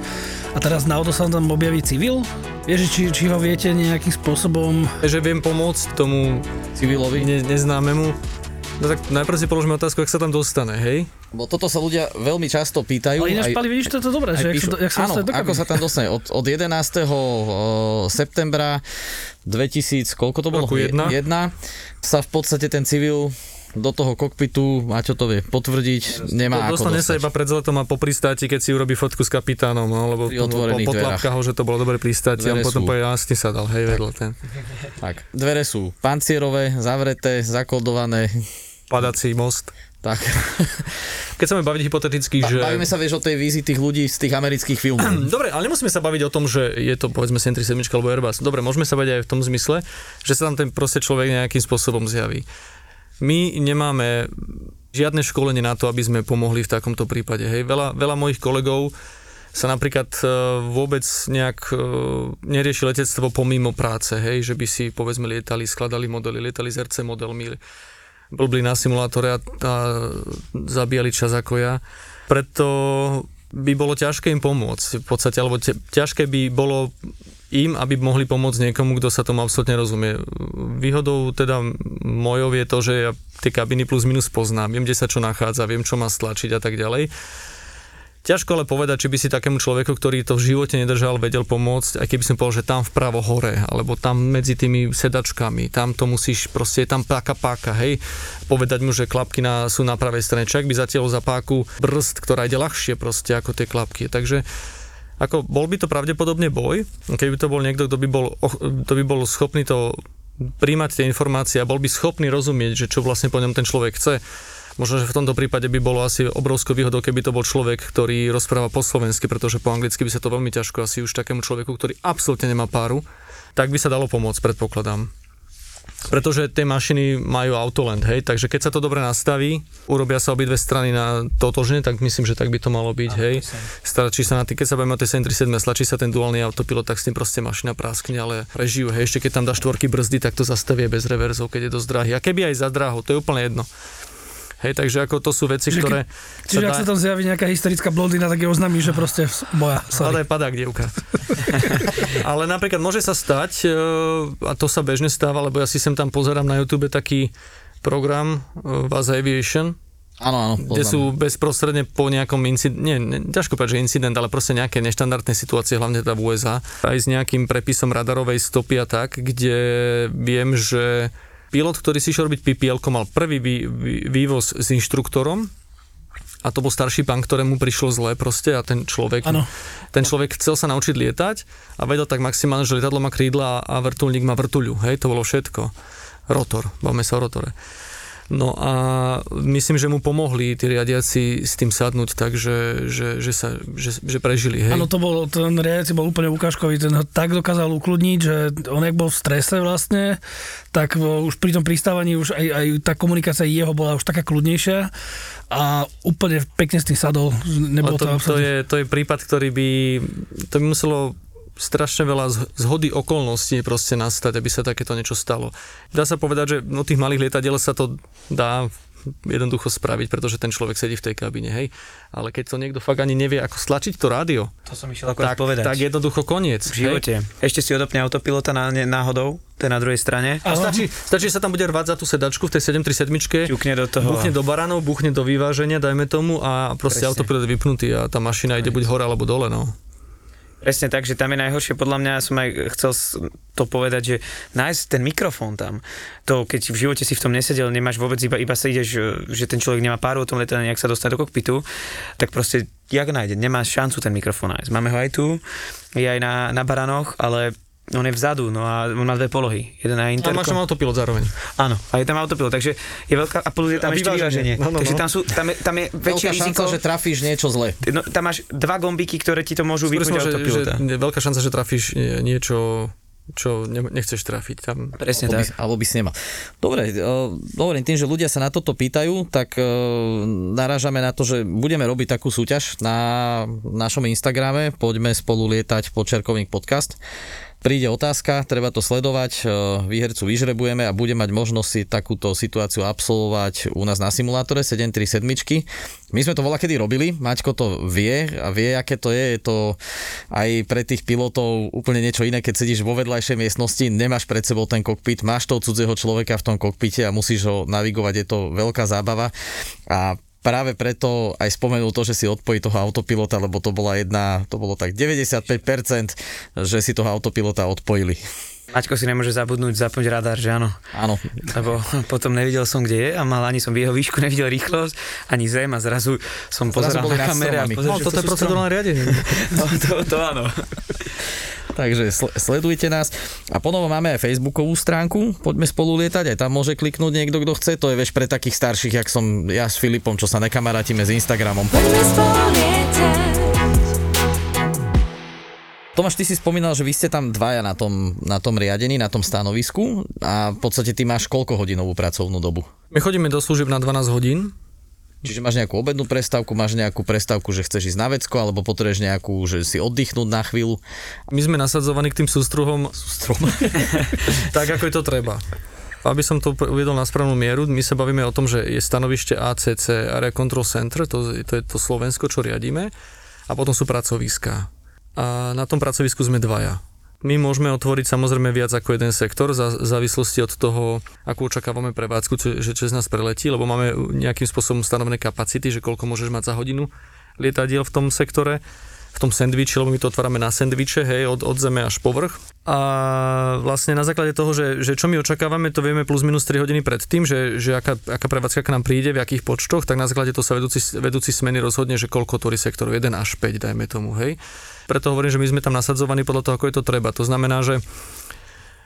a teraz na sa tam objaví civil, Vieš, či, či ho viete nejakým spôsobom... Že viem pomôcť tomu civilovi ne, neznámemu No tak najprv si položíme otázku, ak sa tam dostane, hej? Bo toto sa ľudia veľmi často pýtajú. Ale ináč, Pali, vidíš, to je to dobré, že píšu, jak sa, jak sa áno, ako sa tam dostane. Od, od 11. septembra 2000, koľko to bolo? 1. 1 sa v podstate ten civil do toho kokpitu, Maťo to vie potvrdiť, nemá to, Dostane sa iba pred zletom a po pristáti, keď si urobí fotku s kapitánom, no, lebo po, ho, že to bolo dobre pristáti a potom povie, jasne sa dal, hej, vedľa ten. Tak, dvere sú pancierové, zavreté, zakodované. Padací most. Tak. Keď sa baviť hypoteticky, že... Bavíme sa, vieš, o tej vízi tých ľudí z tých amerických filmov. Dobre, ale nemusíme sa baviť o tom, že je to povedzme 737 alebo Airbus. Dobre, môžeme sa baviť aj v tom zmysle, že sa tam ten proste človek nejakým spôsobom zjaví. My nemáme žiadne školenie na to, aby sme pomohli v takomto prípade. Hej. Veľa, veľa mojich kolegov sa napríklad e, vôbec nejak e, nerieši letectvo pomimo práce, hej, že by si povedzme lietali, skladali modely, lietali z RC modelmi, blbli na simulátore a, a zabíjali čas ako ja. Preto by bolo ťažké im pomôcť v podstate, alebo ťažké by bolo im, aby mohli pomôcť niekomu, kto sa tomu absolútne rozumie. Výhodou teda mojou je to, že ja tie kabiny plus minus poznám, viem, kde sa čo nachádza, viem, čo má stlačiť a tak ďalej. Ťažko ale povedať, či by si takému človeku, ktorý to v živote nedržal, vedel pomôcť, aj keby som povedal, že tam vpravo hore, alebo tam medzi tými sedačkami, tam to musíš, proste je tam páka páka, hej, povedať mu, že klapky na, sú na pravej strane, čak by zatiaľ za páku brzd, ktorá ide ľahšie proste ako tie klapky. Takže ako bol by to pravdepodobne boj, keby to bol niekto, kto by bol, kto by bol schopný to príjmať tie informácie a bol by schopný rozumieť, že čo vlastne po ňom ten človek chce. Možno, že v tomto prípade by bolo asi obrovskou výhodou, keby to bol človek, ktorý rozpráva po slovensky, pretože po anglicky by sa to veľmi ťažko asi už takému človeku, ktorý absolútne nemá páru, tak by sa dalo pomôcť, predpokladám. Pretože tie mašiny majú autoland, hej, takže keď sa to dobre nastaví, urobia sa obidve strany na totožne, tak myslím, že tak by to malo byť, hej. Stačí sa na tý, keď sa bavíme o tej 737, stlačí sa ten duálny autopilot, tak s tým proste mašina praskne, ale prežijú, hej, ešte keď tam dá štvorky brzdy, tak to zastavie bez reverzov, keď je dosť drahý. A keby aj za draho, to je úplne jedno. Hej, takže ako to sú veci, Čiže ktoré... Čiže ak sa tam zjaví nejaká historická blondína, tak je oznámi, že proste moja. Ale padá dievka. Ale napríklad môže sa stať, e, a to sa bežne stáva, lebo ja si sem tam pozerám na YouTube taký program e, Vaz Aviation, Áno, áno. Kde sú bezprostredne po nejakom incidente, nie, ne, ťažko povedať, že incident, ale proste nejaké neštandardné situácie, hlavne teda v USA, aj s nejakým prepisom radarovej stopy a tak, kde viem, že pilot, ktorý si išiel robiť PPL, mal prvý vý, vý, vývoz s inštruktorom, a to bol starší pán, ktorému prišlo zle proste a ten človek, ano. ten človek chcel sa naučiť lietať a vedel tak maximálne, že lietadlo má krídla a vrtulník má vrtuľu, hej, to bolo všetko. Rotor, bavme sa o rotore. No a myslím, že mu pomohli tí riadiaci s tým sadnúť tak, že, že, že, sa, že, že prežili. Áno, to bol, ten riadiaci bol úplne ukážkový, ten ho tak dokázal ukludniť, že on jak bol v strese vlastne, tak už pri tom pristávaní už aj, aj tá komunikácia jeho bola už taká kľudnejšia a úplne pekne s tým sadol. Nebolo to, to, to, je, to je prípad, ktorý by, to by muselo strašne veľa zhody okolností proste nastať, aby sa takéto niečo stalo. Dá sa povedať, že no tých malých lietadiel sa to dá jednoducho spraviť, pretože ten človek sedí v tej kabine, hej. Ale keď to niekto fakt ani nevie, ako stlačiť to rádio, to som išiel tak, povedať. tak jednoducho koniec. V živote. Hej? Ešte si odopne autopilota na, náhodou, ten na druhej strane. A stačí, stačí, že sa tam bude rvať za tú sedačku v tej 737, Ťukne do toho. buchne do baranov, buchne do vyváženia, dajme tomu, a proste Presne. autopilot je vypnutý a tá mašina ide buď hore alebo dole, no. Presne tak, že tam je najhoršie, podľa mňa som aj chcel to povedať, že nájsť ten mikrofón tam, to keď v živote si v tom nesedel, nemáš vôbec, iba, iba sa ideš, že ten človek nemá páru o tom letaní, nejak sa dostane do kokpitu, tak proste jak nájde, nemáš šancu ten mikrofón nájsť. Máme ho aj tu, je aj na, na baranoch, ale on je vzadu, no a on má dve polohy. Jeden na interkom. A máš tam autopilot zároveň. Áno, a je tam autopilot, takže je veľká, a plus je tam a ešte vyváženie. No, no, takže no. tam, sú, tam, je, tam je väčšie veľká riziko. šanca, že trafíš niečo zle. No, tam máš dva gombiky, ktoré ti to môžu vypnúť autopilota. Že, že veľká šanca, že trafíš niečo čo nechceš trafiť tam. Presne alebo tak. By, alebo by si nemal. Dobre, uh, tým, že ľudia sa na toto pýtajú, tak uh, narážame na to, že budeme robiť takú súťaž na našom Instagrame, poďme spolu lietať počerkovník podcast príde otázka, treba to sledovať, e, výhercu vyžrebujeme a bude mať možnosť si takúto situáciu absolvovať u nás na simulátore 737. My sme to voľa kedy robili, Maťko to vie a vie, aké to je. Je to aj pre tých pilotov úplne niečo iné, keď sedíš vo vedľajšej miestnosti, nemáš pred sebou ten kokpit, máš toho cudzieho človeka v tom kokpite a musíš ho navigovať, je to veľká zábava. A práve preto aj spomenul to, že si odpojí toho autopilota, lebo to bola jedna, to bolo tak 95%, že si toho autopilota odpojili. Maťko si nemôže zabudnúť zapnúť radar, že áno? Áno. Lebo potom nevidel som, kde je a mal ani som v jeho výšku nevidel rýchlosť, ani zem a zrazu som pozeral na kamere a pozeral, no, toto je procedurálne riadenie. No, to, to áno. Takže sledujte nás. A ponovo máme aj facebookovú stránku, poďme spolu lietať, aj tam môže kliknúť niekto, kto chce. To je vieš pre takých starších, jak som ja s Filipom, čo sa nekamarátime s Instagramom. Poďme spolu lietať. Tomáš, ty si spomínal, že vy ste tam dvaja na tom, na tom riadení, na tom stanovisku a v podstate ty máš koľko hodinovú pracovnú dobu? My chodíme do služieb na 12 hodín, Čiže máš nejakú obednú prestávku, máš nejakú prestávku, že chceš ísť na vecko, alebo potrebuješ nejakú, že si oddychnúť na chvíľu. My sme nasadzovaní k tým sústruhom, sústruhom. tak, ako je to treba. Aby som to uvedol na správnu mieru, my sa bavíme o tom, že je stanovište ACC, Area Control Center, to, to je to Slovensko, čo riadíme, a potom sú pracoviská. A na tom pracovisku sme dvaja. My môžeme otvoriť samozrejme viac ako jeden sektor za závislosti od toho, ako očakávame prevádzku, čo, že cez nás preletí, lebo máme nejakým spôsobom stanovené kapacity, že koľko môžeš mať za hodinu lietadiel v tom sektore v tom sendviči, lebo my to otvárame na sendviče, hej, od, od zeme až povrch. A vlastne na základe toho, že, že čo my očakávame, to vieme plus minus 3 hodiny pred tým, že, že aká, aká prevádzka k nám príde, v akých počtoch, tak na základe toho sa vedúci, vedúci smeny rozhodne, že koľko tvorí sektorov, 1 až 5, dajme tomu, hej. Preto hovorím, že my sme tam nasadzovaní podľa toho, ako je to treba. To znamená, že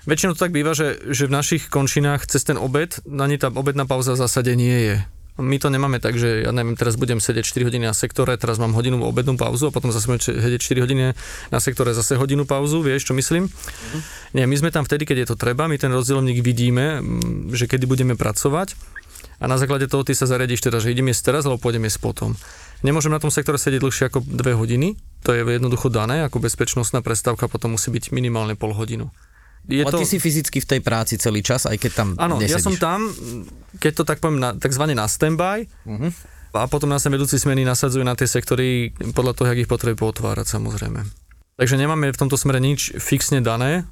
Väčšinou to tak býva, že, že v našich končinách cez ten obed, ani tá obedná pauza v zásade nie je My to nemáme tak, že ja neviem, teraz budem sedieť 4 hodiny na sektore, teraz mám hodinu obednú pauzu a potom zase budem sedieť 4 hodiny na sektore, zase hodinu pauzu, vieš, čo myslím? Mm. Nie, my sme tam vtedy, keď je to treba, my ten rozdielovník vidíme, že kedy budeme pracovať a na základe toho ty sa zariadiš teda, že idem jesť teraz, alebo pôjdem jesť potom. Nemôžem na tom sektore sedieť dlhšie ako 2 hodiny, to je jednoducho dané, ako bezpečnostná prestávka potom musí byť minimálne pol hodinu je Ale to... ty si fyzicky v tej práci celý čas, aj keď tam Áno, ja som tam, keď to tak poviem, na, takzvané na standby, uh-huh. a potom nás vedúci smeny nasadzujú na tie sektory podľa toho, jak ich potrebujú potvárať samozrejme. Takže nemáme v tomto smere nič fixne dané.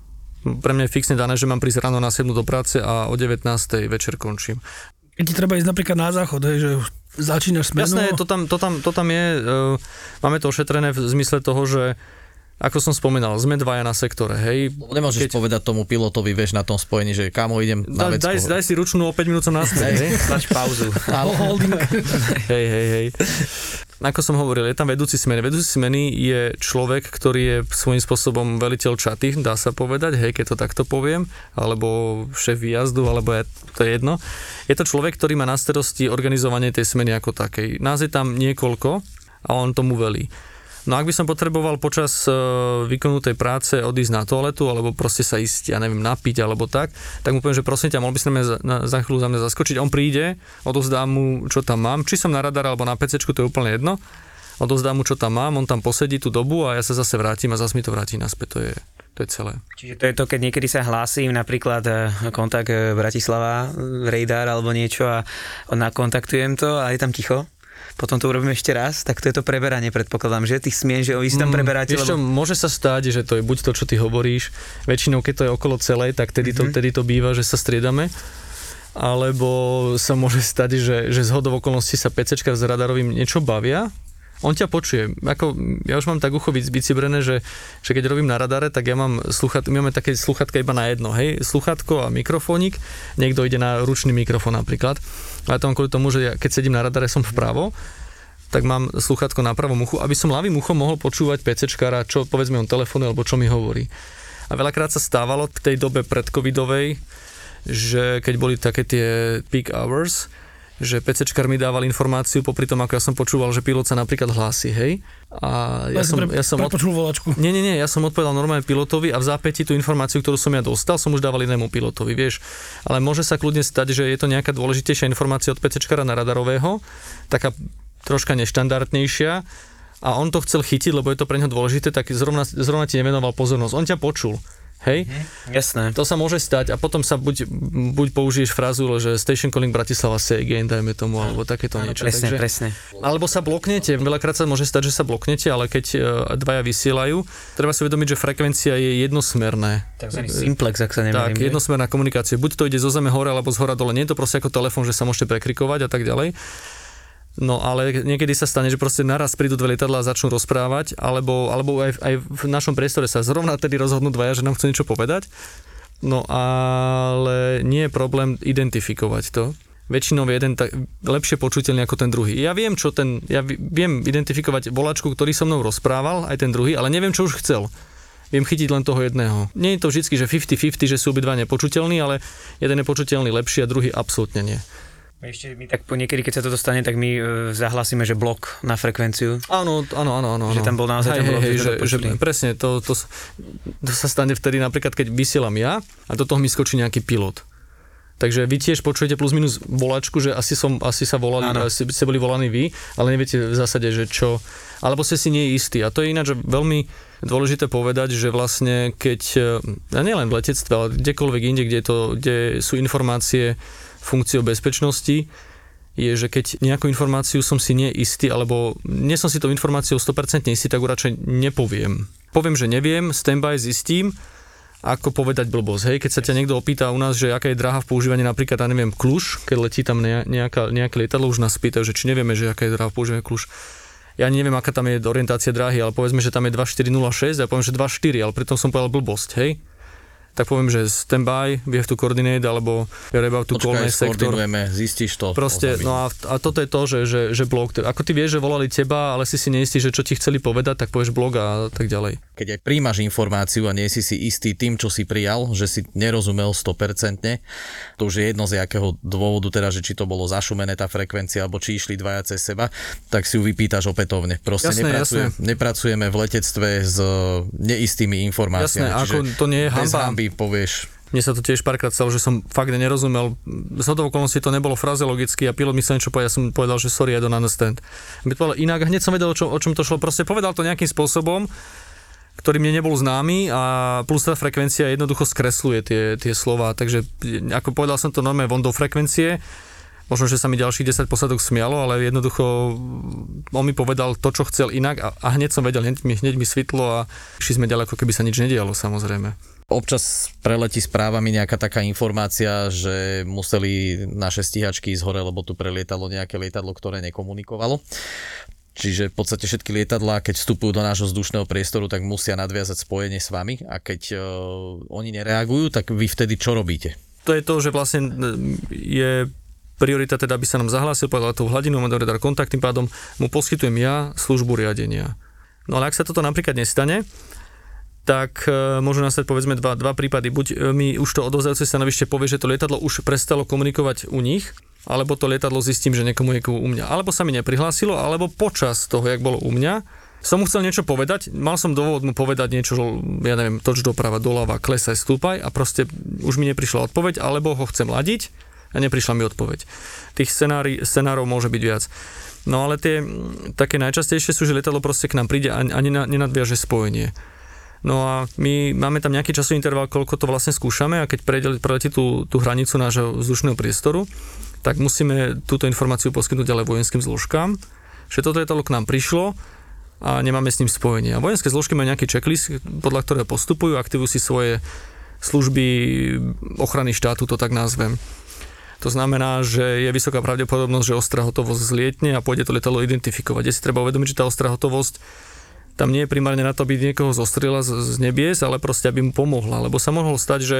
Pre mňa je fixne dané, že mám prísť ráno na 7 do práce a o 19. večer končím. Keď ti treba ísť napríklad na záchod, hej, že začínaš smenu. Jasné, to tam, to tam, to tam je, uh, máme to ošetrené v zmysle toho, že ako som spomínal, sme dvaja na sektore, hej. Nemôžeš Keď... povedať tomu pilotovi, vieš, na tom spojení, že kamo idem na da, daj, daj, si ručnú o 5 minút som naspäť, hej. Dač pauzu. hej, hej, hej. Ako som hovoril, je tam vedúci smeny. Vedúci smeny je človek, ktorý je svojím spôsobom veliteľ čaty, dá sa povedať, hej, keď to takto poviem, alebo šéf výjazdu, alebo je, to je jedno. Je to človek, ktorý má na starosti organizovanie tej smeny ako takej. Nás je tam niekoľko a on tomu velí. No ak by som potreboval počas uh, výkonu tej práce odísť na toaletu, alebo proste sa ísť, ja neviem, napiť, alebo tak, tak mu poviem, že prosím ťa, mohol by si na, na, za chvíľu za mňa zaskočiť. On príde, odozdám mu, čo tam mám, či som na radar alebo na PC, to je úplne jedno. Odozdám mu, čo tam mám, on tam posedí tú dobu a ja sa zase vrátim a zase mi to vráti naspäť. To je, to je celé. Čiže to je to, keď niekedy sa hlásim, napríklad eh, kontakt eh, Bratislava, radar alebo niečo a nakontaktujem to a je tam ticho? Potom to urobíme ešte raz, tak to je to preberanie, predpokladám, že? Ty smien, že vy si tam mm, preberáte. Ešte lebo... môže sa stať, že to je buď to, čo ty hovoríš, väčšinou keď to je okolo celej, tak tedy to, mm-hmm. tedy to býva, že sa striedame alebo sa môže stať, že, že z hodov okolností sa PCčka s radarovým niečo bavia, on ťa počuje. Ako, ja už mám tak ucho vycibrené, že, že keď robím na radare, tak ja mám sluchat, my máme také sluchatka iba na jedno, hej, sluchatko a mikrofónik, niekto ide na ručný mikrofón napríklad. Ale to kvôli tomu, že ja, keď sedím na radare, som vpravo, tak mám sluchatko na pravom uchu, aby som ľavým uchom mohol počúvať PCčkára, čo povedzme on telefónu alebo čo mi hovorí. A veľakrát sa stávalo v tej dobe predcovidovej, že keď boli také tie peak hours, že PCčkar mi dával informáciu popri tom, ako ja som počúval, že pilot sa napríklad hlási, hej. A ja, ja som, pre, ja som od... volačku. Nie, nie, nie, ja som odpovedal normálne pilotovi a v zápäti tú informáciu, ktorú som ja dostal, som už dával inému pilotovi, vieš. Ale môže sa kľudne stať, že je to nejaká dôležitejšia informácia od PCčkara na radarového, taká troška neštandardnejšia, a on to chcel chytiť, lebo je to pre neho dôležité, tak zrovna, zrovna ti nevenoval pozornosť. On ťa počul. Hej? Mm, jasné. To sa môže stať a potom sa buď, buď použiješ frázu, že Station Calling Bratislava say again, dajme tomu, alebo takéto niečo. Presne, Takže, presne. Alebo sa bloknete, veľakrát sa môže stať, že sa bloknete, ale keď uh, dvaja vysielajú, treba si uvedomiť, že frekvencia je jednosmerné. Takzvaný simplex, ak sa nemýlim. Tak, jednosmerná komunikácia. Buď to ide zo zeme hore, alebo z hora dole. Nie je to proste ako telefón, že sa môžete prekrikovať a tak ďalej. No ale niekedy sa stane, že proste naraz prídu dve lietadla a začnú rozprávať, alebo, alebo aj, aj v našom priestore sa zrovna tedy rozhodnú dvaja, že nám chcú niečo povedať. No ale nie je problém identifikovať to. Väčšinou je jeden tak lepšie počuteľný ako ten druhý. Ja viem, čo ten, ja viem identifikovať volačku, ktorý so mnou rozprával, aj ten druhý, ale neviem, čo už chcel viem chytiť len toho jedného. Nie je to vždy, že 50-50, že sú obidva nepočuteľní, ale jeden je počuteľný lepší a druhý absolútne nie. Ešte my tak po niekedy, keď sa toto stane, tak my e, zahlasíme, že blok na frekvenciu. Áno, áno, áno. áno. Že tam bol naozaj hej, ten blok, hej, že, že, presne, to, to, to sa stane vtedy napríklad, keď vysielam ja a do toho mi skočí nejaký pilot. Takže vy tiež počujete plus minus volačku, že asi, som, asi sa volali, asi ste boli volaní vy, ale neviete v zásade, že čo, alebo ste si nie istí. A to je ináč veľmi dôležité povedať, že vlastne keď, a nielen v letectve, ale kdekoľvek inde, kde, to, kde sú informácie funkciou bezpečnosti, je, že keď nejakú informáciu som si neistý, alebo nie som si tou informáciou 100% istý, tak ju radšej nepoviem. Poviem, že neviem, standby zistím, ako povedať blbosť. Hej, keď sa ťa niekto opýta u nás, že aká je dráha v používaní napríklad, ja neviem, kluž, keď letí tam nejaká, nejaké lietadlo, už nás pýtajú, že či nevieme, že aká je dráha v používaní kluž. Ja neviem, aká tam je orientácia dráhy, ale povedzme, že tam je 2406 a ja poviem, že 24, ale pritom som povedal blbosť, hej tak poviem, že standby, we have to coordinate, alebo we're about to call my sector. zistíš to. Proste, no a, a toto je to, že, že, že blog, ako ty vieš, že volali teba, ale si si neistý, že čo ti chceli povedať, tak povieš blog a tak ďalej. Keď aj príjmaš informáciu a nie si si istý tým, čo si prijal, že si nerozumel 100%, to už je jedno z jakého dôvodu, teda, že či to bolo zašumené tá frekvencia, alebo či išli dvaja cez seba, tak si ju vypýtaš opätovne. Proste Jasné, nepracujem, jasné. nepracujeme v letectve s neistými informáciami. Jasné, ako to nie je bez povieš, Mne sa to tiež párkrát stalo, že som fakt nerozumel. Z hodou okolností to nebolo frazeologicky a pilot mi sa niečo povedal, ja som povedal, že sorry, I don't understand. Mi to povedal inak, hneď som vedel, o čom, o čom to šlo. Proste povedal to nejakým spôsobom, ktorý mne nebol známy a plus tá frekvencia jednoducho skresluje tie, tie slova. Takže ako povedal som to normálne von do frekvencie, možno, že sa mi ďalších 10 posadok smialo, ale jednoducho on mi povedal to, čo chcel inak a, a hneď som vedel, hneď mi, hneď mi svitlo a išli sme ďalej, ako keby sa nič nedialo samozrejme. Občas preletí správami nejaká taká informácia, že museli naše stíhačky ísť hore, lebo tu prelietalo nejaké lietadlo, ktoré nekomunikovalo. Čiže v podstate všetky lietadlá, keď vstupujú do nášho vzdušného priestoru, tak musia nadviazať spojenie s vami a keď uh, oni nereagujú, tak vy vtedy čo robíte? To je to, že vlastne je priorita teda, aby sa nám zahlásil, povedal tú hladinu, má radar kontakt, tým pádom mu poskytujem ja službu riadenia. No ale ak sa toto napríklad nestane, tak e, môžu nastať povedzme dva, dva prípady. Buď e, mi už to odovzdajúce stanovište povie, že to lietadlo už prestalo komunikovať u nich, alebo to lietadlo zistím, že nekomunikuje u mňa. Alebo sa mi neprihlásilo, alebo počas toho, jak bolo u mňa, som mu chcel niečo povedať, mal som dôvod mu povedať niečo, ja neviem, toč doprava, doľava, klesaj, stúpaj a proste už mi neprišla odpoveď, alebo ho chcem ladiť a neprišla mi odpoveď. Tých scenári, scenárov môže byť viac. No ale tie také najčastejšie sú, že lietadlo proste k nám príde a ani nenadviaže spojenie. No a my máme tam nejaký časový interval, koľko to vlastne skúšame a keď preletí tú, tú hranicu nášho vzdušného priestoru, tak musíme túto informáciu poskytnúť ďalej vojenským zložkám, že toto lietadlo k nám prišlo a nemáme s ním spojenie. A vojenské zložky majú nejaký checklist, podľa ktorého postupujú, aktivujú si svoje služby ochrany štátu, to tak nazvem. To znamená, že je vysoká pravdepodobnosť, že ostrá hotovosť zlietne a pôjde to letadlo identifikovať. Je si treba uvedomiť, že tá ostrá hotovosť tam nie je primárne na to, aby niekoho zostrila z, z nebies, ale proste, aby mu pomohla. Lebo sa mohlo stať, že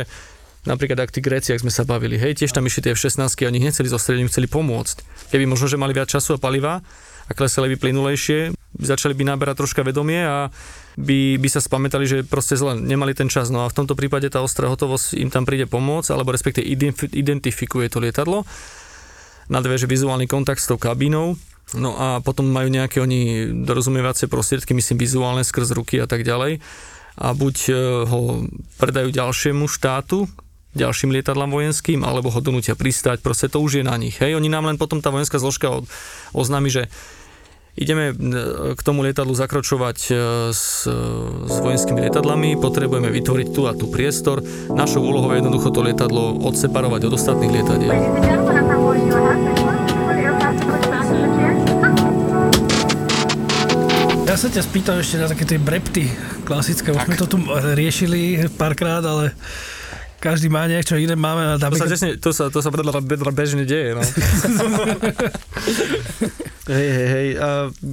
napríklad ak tí Gréci, ak sme sa bavili, hej, tiež tam išli tie F-16 a oni nechceli zostreliť, oni chceli pomôcť. Keby možno, že mali viac času a paliva a klesali by plynulejšie, začali by naberať troška vedomie a by, by sa spamätali, že proste zle nemali ten čas. No a v tomto prípade tá ostrá hotovosť im tam príde pomôcť, alebo respektíve identifikuje to lietadlo, nadvieže vizuálny kontakt s tou kabínou, No a potom majú nejaké oni dorozumievacie prostriedky, myslím vizuálne skrz ruky a tak ďalej. A buď e, ho predajú ďalšiemu štátu, ďalším lietadlám vojenským, alebo ho donútia pristať, proste to už je na nich. Hej, oni nám len potom tá vojenská zložka oznámi, že ideme e, k tomu lietadlu zakročovať e, s, s vojenskými lietadlami, potrebujeme vytvoriť tu a tu priestor. Našou úlohou je jednoducho to lietadlo odseparovať od ostatných lietadiel. Ja sa ťa spýtam ešte na také tie brepty klasické. Už sme to tu riešili párkrát, ale každý má niečo iné, máme to sa, desne, to sa, to sa bedla, bedla bežne deje, no. hej, hej, hej. A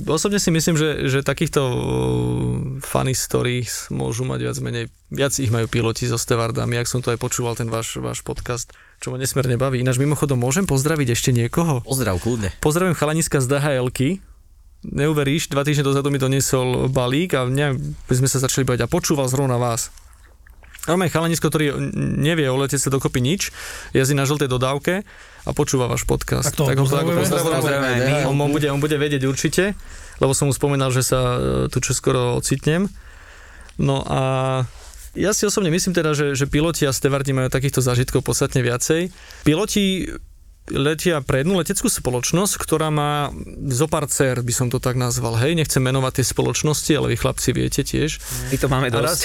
osobne si myslím, že, že takýchto funny stories môžu mať viac menej, viac ich majú piloti so stevardami, ak som to aj počúval, ten váš, váš podcast, čo ma nesmierne baví. Ináč mimochodom, môžem pozdraviť ešte niekoho? Pozdrav, kľudne. Pozdravím chalaniska z DHL-ky, neuveríš, dva týždne dozadu mi doniesol balík a my sme sa začali bať a počúval zrovna vás. Máme chalanisko, ktorý nevie o letectve dokopy nič, jazdí na žltej dodávke a počúva váš podcast. Tak, to tak ho pozdravujeme. pozdravujeme. On, on, bude, on bude vedieť určite, lebo som mu spomínal, že sa e, tu čoskoro ocitnem. No a ja si osobne myslím teda, že, že piloti a stevardi majú takýchto zážitkov podstatne viacej. Piloti letia pre jednu leteckú spoločnosť, ktorá má zo pár cer, by som to tak nazval. Hej, nechcem menovať tie spoločnosti, ale vy chlapci viete tiež. My to máme dosť. Raz,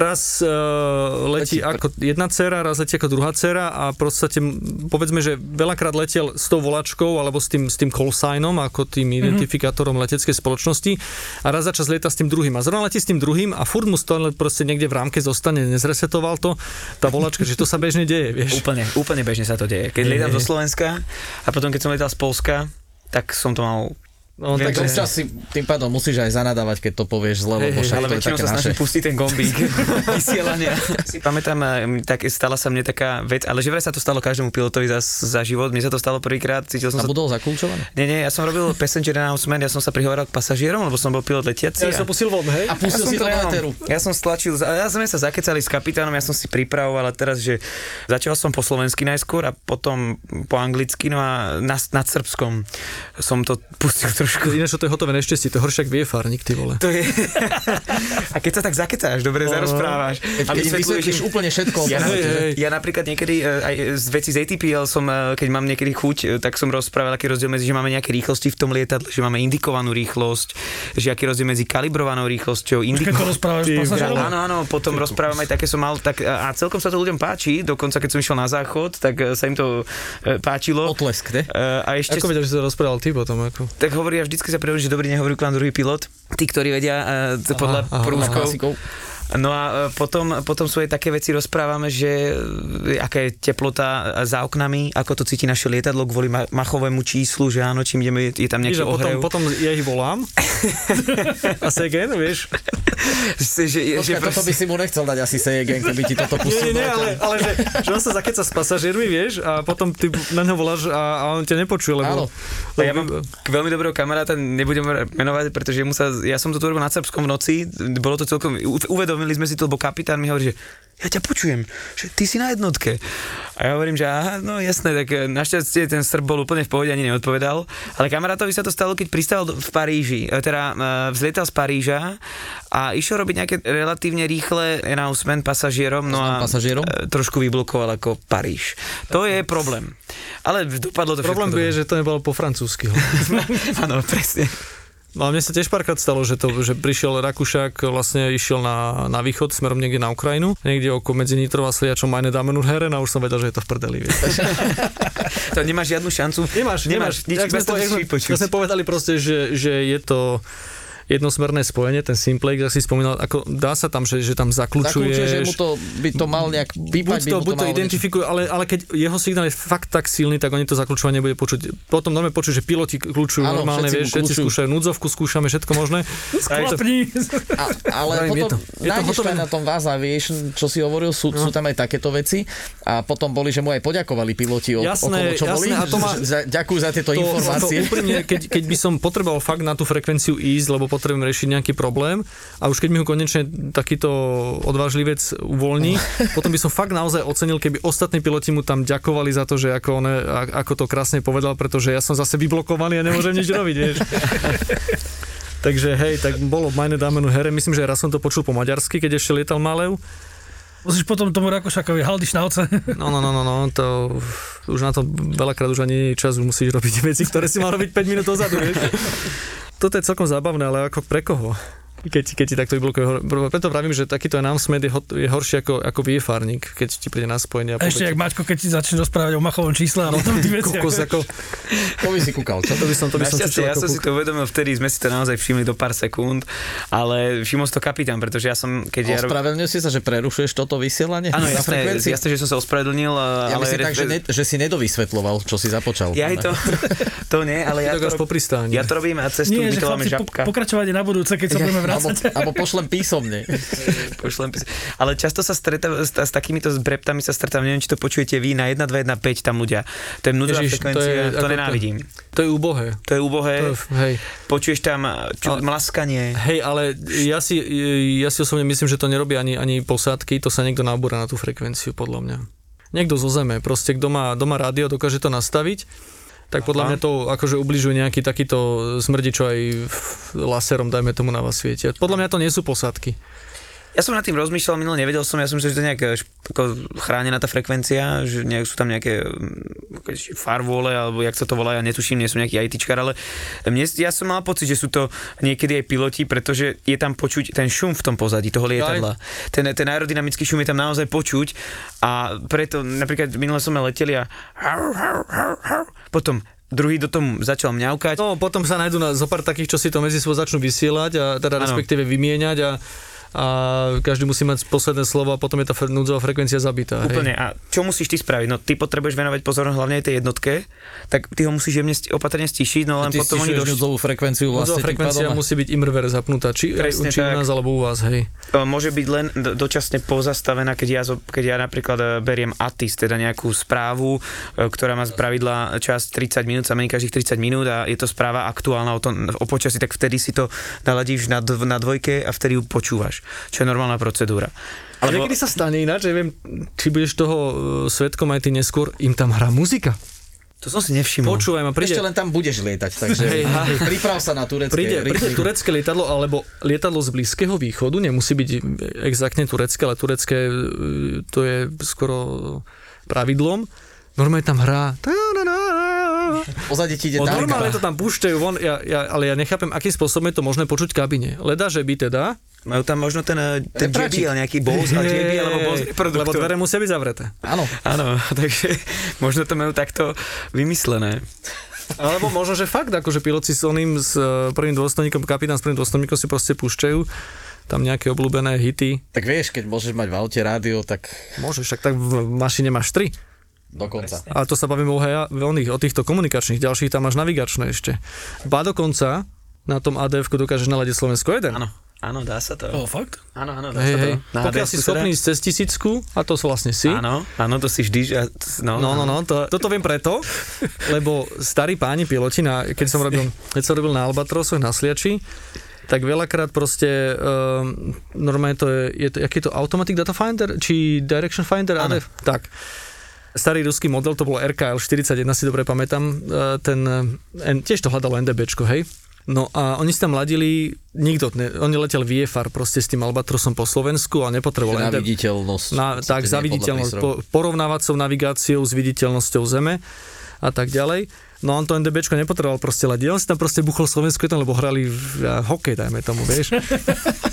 raz uh, letí ako jedna cera, raz letí ako druhá cera a v podstate povedzme, že veľakrát letel s tou volačkou alebo s tým, s tým call signom, ako tým mm-hmm. identifikátorom leteckej spoločnosti a raz za čas lieta s tým druhým. A zrovna letí s tým druhým a furt mu to proste niekde v rámke zostane, nezresetoval to, tá volačka, že to sa bežne deje, vieš. Úplne, úplne bežne sa to deje. Keď lietam do Slovenska a potom keď som letal z Polska, tak som to mal No, tak Viem, že- občas si tým pádom musíš aj zanadávať, keď to povieš zle, lebo však ale to je také sa naše. snažím pustiť ten gombík vysielania. si pamätám, eh, tak stala sa mne taká vec, ale že vraj sa to stalo každému pilotovi za, za život. Mne sa to stalo prvýkrát, cítil som A sa... budol zakľúčované? Nie, nie, ja som robil passenger announcement, ja som sa prihovoril k pasažierom, lebo som bol pilot letiaci. Ja som pustil von, hej? A pustil som si to do ja, éteru. ja som stlačil, ja sme sa zakecali s kapitánom, ja som si pripravoval a teraz, že začal som po slovensky najskôr a potom po anglicky, no a nad, nad srbskom som to pustil trošku. Ináč to je hotové nešťastie, to je horšie ako viefárnik, ty vole. To je... a keď sa tak zakecáš, dobre No, zarozprávaš. A vysvetlíš úplne všetko ja, tom, ja, napríklad niekedy e, aj z veci z ATPL som, e, keď mám niekedy chuť, e, tak som rozprával, aký rozdiel medzi, že máme nejaké rýchlosti v tom lietadle, že máme indikovanú rýchlosť, že aký rozdiel medzi kalibrovanou rýchlosťou, Keď to rozprávaš? Áno, áno, potom rozprávam aj také som mal, tak, a celkom sa to ľuďom páči, dokonca keď som išiel na záchod, tak sa im to páčilo. Otlesk, ne? A ešte... Ako vedel, že sa rozprával ty potom? Ako? Tak hovorí, ja vždycky sa prihovorí, že dobrý nehovorí k vám druhý pilot. Tí, ktorí vedia uh, podľa aha, klasikov. No a e, potom, potom sú aj také veci rozprávame, že e, aká je teplota za oknami, ako to cíti naše lietadlo kvôli ma- machovému číslu, že áno, čím ideme, je tam nejaký a potom, ohrev. potom ja ich volám. a Segen, vieš? že, že, že Počkaj, toto by si mu nechcel dať asi Sejegen, keby ti toto pustil. nie, nie, ale, ale že, že on sa zakeca s pasažiermi, vieš, a potom ty na neho voláš a, a on ťa nepočuje, lebo... Áno. A ja mám k veľmi dobrého kamaráta, nebudem menovať, pretože mu sa, ja som to tu robil na Srbskom v noci, bolo to celkom, u- uvedomili sme si to, lebo kapitán mi hovorí, že ja ťa počujem, že ty si na jednotke. A ja hovorím, že aha, no jasné, tak e, našťastie ten Srb bol úplne v pohode, ani neodpovedal. Ale kamarátovi sa to stalo, keď pristával v Paríži, e, teda e, vzlietal z Paríža a išiel robiť nejaké relatívne rýchle announcement pasažierom, no a pasažierom? trošku vyblokoval ako Paríž. To je problém. Ale dopadlo to Problém všetko je, že to nebolo po francúzsky. Áno, presne. No a mne sa tiež párkrát stalo, že, to, že prišiel Rakúšak, vlastne išiel na, na východ, smerom niekde na Ukrajinu, niekde oko medzi Nitrov a Sliačom Meine Damen und Herren a už som vedel, že je to v prdeli. To nemáš žiadnu šancu. Nemáš, nemáš. nič, Jak bez sme, vypočuť. jak sme povedali proste, že, že je to jednosmerné spojenie, ten simplex, ak si spomínal, ako dá sa tam, že, že tam Zakľúčuje, zakľúčuješ. že mu to, by to mal nejak buď pípať, by to, mu buď to malo identifikuje, ale, ale keď jeho signál je fakt tak silný, tak oni to zakľúčovanie nebude počuť. Potom normálne počuť, že piloti kľúčujú normálne, všetci vieš, všetci skúšajú núdzovku, skúšame všetko možné. Sklapni. A, ale Pravím, je potom to- je to hotové to na tom váza, vieš, čo si hovoril, sú, No. sú tam aj takéto veci a potom boli, že mu aj poďakovali piloti o, Jasné, okolo, čo boli. jasné, a to má- Za- Ďakujú za tieto to, informácie. To úprimne, keď, keď by som potreboval fakt na tú frekvenciu ísť, lebo potrebujem riešiť nejaký problém a už keď mi ho konečne takýto odvážlivec uvoľní, potom by som fakt naozaj ocenil, keby ostatní piloti mu tam ďakovali za to, že ako, one, a- ako to krásne povedal, pretože ja som zase vyblokovaný a nemôžem nič robiť, vieš. Takže hej, tak bolo Meine Damen und Herren, myslím, že raz som to počul po maďarsky, keď ešte lietal Malev. Musíš potom tomu Rakošakovi haldy šnauce. No, no, no, no, no, to už na to veľakrát už ani čas, už musíš robiť veci, ktoré si mal robiť 5 minút dozadu, vieš. Toto je celkom zábavné, ale ako pre koho? Keď, keď ti takto vyblokuje. Preto pravím, že takýto announcement je, hot- je horší ako, ako viefárnik, keď ti príde na spojenie. A ešte jak Maťko, keď ti začne rozprávať o machovom čísle a potom tých veciach. Kokos, ako, To by si kúkal, čo? to by som, to by som čučil ja som si to uvedomil vtedy, sme si to naozaj všimli do pár sekúnd, ale všimol si to kapitán, pretože ja som, keď ja... Ospravedlňuj si sa, že prerušuješ toto vysielanie? Áno, jasné, jasné, že som sa ospravedlnil, Ja ale... myslím tak, že, ne, že si nedovysvetloval, čo si započal. Ja to, to nie, ale ja to, ja to robím a cestu Nie, že chlapci, pokračovanie na budúce, keď sa budeme vrácať. alebo pošlem písomne. Pošlem pís- Ale často sa stretávam, s, s takýmito breptami sa stretávam, neviem, či to počujete vy, na 1, 2, 1, 5 tam ľudia. To je mnudová Ježiš, to frekvencia, je to, nenávidím. To je úbohé. To je úbohé, To je, hej. počuješ tam ču, Ale- mlaskanie. Hej, ale ja si, ja si osobne myslím, že to nerobí ani, ani posádky, to sa niekto nabúra na tú frekvenciu, podľa mňa. Niekto zo zeme, proste kto má doma rádio, dokáže to nastaviť, tak podľa mňa to akože ubližuje nejaký takýto smrdi, čo aj laserom, dajme tomu na vás svietia. Podľa mňa to nie sú posádky. Ja som nad tým rozmýšľal, minule nevedel som, ja som myslel, že to je nejak eh, ako chránená tá frekvencia, že nejak sú tam nejaké mm, firewall, alebo jak sa to volá, ja netuším, nie som nejaký ITčkar, ale mne, ja som mal pocit, že sú to niekedy aj piloti, pretože je tam počuť ten šum v tom pozadí toho lietadla. Ten, ten aerodynamický šum je tam naozaj počuť a preto napríklad minule sme leteli a potom druhý do tomu začal mňaukať. No, potom sa nájdú na zopár takých, čo si to medzi sebou začnú vysielať a teda Áno. respektíve vymieňať a a každý musí mať posledné slovo a potom je tá núdzová frekvencia zabitá. hej. Úplne. A čo musíš ty spraviť? No ty potrebuješ venovať pozornosť hlavne aj tej jednotke, tak ty ho musíš jemne opatrne stišiť, no len Ty potom oni doš... núdzovú frekvenciu Núdzová vlastne tým frekvencia musí byť imrver zapnutá, či, Presne či u nás alebo u vás, hej. E, môže byť len do- dočasne pozastavená, keď ja, keď ja napríklad e, beriem ATIS, teda nejakú správu, e, ktorá má z pravidla čas 30 minút, sa mení každých 30 minút a je to správa aktuálna o, tom, o počasí, tak vtedy si to naladíš na, dv- na dvojke a vtedy ju počúvaš, čo je normálna procedúra. Ale niekedy sa stane ináč, neviem, či budeš toho uh, svetkom aj ty neskôr, im tam hrá muzika. To som si nevšimol. Počúvaj ma, príde, Ešte len tam budeš lietať, takže Hej, hej. priprav sa na turecké. príde, príde turecké lietadlo alebo lietadlo z Blízkeho východu, nemusí byť exaktne turecké, ale turecké uh, to je skoro pravidlom. Normálne tam hrá Pozadí ti ide normálne to tam púšťajú von, ja, ja, ale ja nechápem, akým spôsobom je to možné počuť v kabine. Leda, že by teda, Majú tam možno ten, e, ten. JBL, nejaký Bose a JBL, alebo Bose lebo reproduktor. dvere musia byť zavreté. Áno. Áno, takže možno to majú takto vymyslené. Alebo možno, že fakt, akože piloti s oným, s eh, prvým dôstojníkom, kapitán s prvým dôstojníkom si proste púšťajú tam nejaké obľúbené hity. Tak vieš, keď môžeš mať v aute rádio, tak Môžeš, však tak v mašine máš tri. dokonca. Ale to sa bavíme o, heja, o, týchto komunikačných, ďalších tam máš navigačné ešte. Ba dokonca na tom adf dokážeš naladiť Slovensko 1. Áno, áno, dá sa to. O, fakt? Áno, áno, dá Hej, sa to. hej. Na Pokiaľ si schopný ísť cez tisícku, a to vlastne si, Áno, áno, to si vždy. No, No, no, no, to, toto viem preto, lebo starí páni piloti, na, keď, som robil, keď som robil na Albatrosoch, na Sliači, tak veľakrát proste, um, normálne to je, je to, aký je to Automatic Data Finder, či Direction Finder. ADF? Tak. Starý ruský model, to bolo RKL 41, si dobre pamätám, eh, ten, tiež to hľadalo NDBčko, hej? No a oni si tam ladili, nikto, ne, oni letel VFR proste s tým Albatrosom po Slovensku a nepotreboval Na viditeľnosť. na, tak, za viditeľnosť, po, porovnávacou navigáciou s viditeľnosťou Zeme a tak ďalej. No on to NDBčko nepotreboval proste ladiť. On si tam proste buchol Slovensku, lebo hrali v, ja, hokej, dajme tomu, vieš.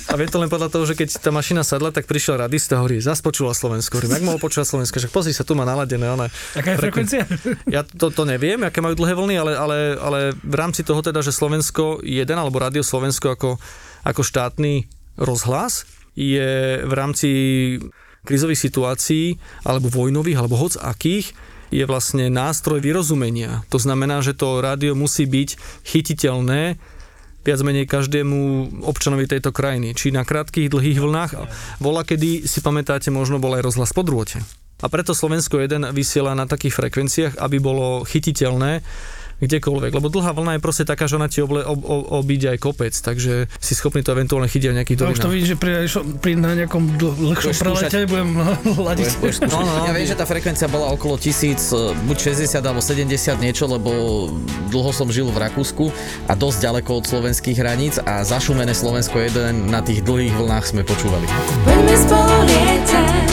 A viem to len podľa toho, že keď tá mašina sadla, tak prišiel radista a hovorí, zas počula Slovensko. Hovorím, jak mohol počúvať Slovensko? Však pozri sa, tu má naladené. Ona, Aká je frekvencia? ja to, to neviem, aké majú dlhé vlny, ale, ale, ale v rámci toho teda, že Slovensko 1 alebo Rádio Slovensko ako, ako štátny rozhlas je v rámci krizových situácií alebo vojnových alebo hoc akých je vlastne nástroj vyrozumenia. To znamená, že to rádio musí byť chytiteľné viac menej každému občanovi tejto krajiny. Či na krátkých, dlhých vlnách. Bola, kedy si pamätáte, možno bol aj rozhlas po drôte. A preto Slovensko 1 vysiela na takých frekvenciách, aby bolo chytiteľné kdekoľvek. Lebo dlhá vlna je proste taká, že ona ti oble, ob, ob, obíde aj kopec, takže si schopný to eventuálne chytiť v nejakých Ja už to vidím, že pri, pri na nejakom dl- dlhšom prelete budem ladiť. No, no, no. Ja viem, že tá frekvencia bola okolo 1000, buď 60 alebo 70 niečo, lebo dlho som žil v Rakúsku a dosť ďaleko od slovenských hraníc a zašumené Slovensko 1 na tých dlhých vlnách sme počúvali. Poďme spolu lietať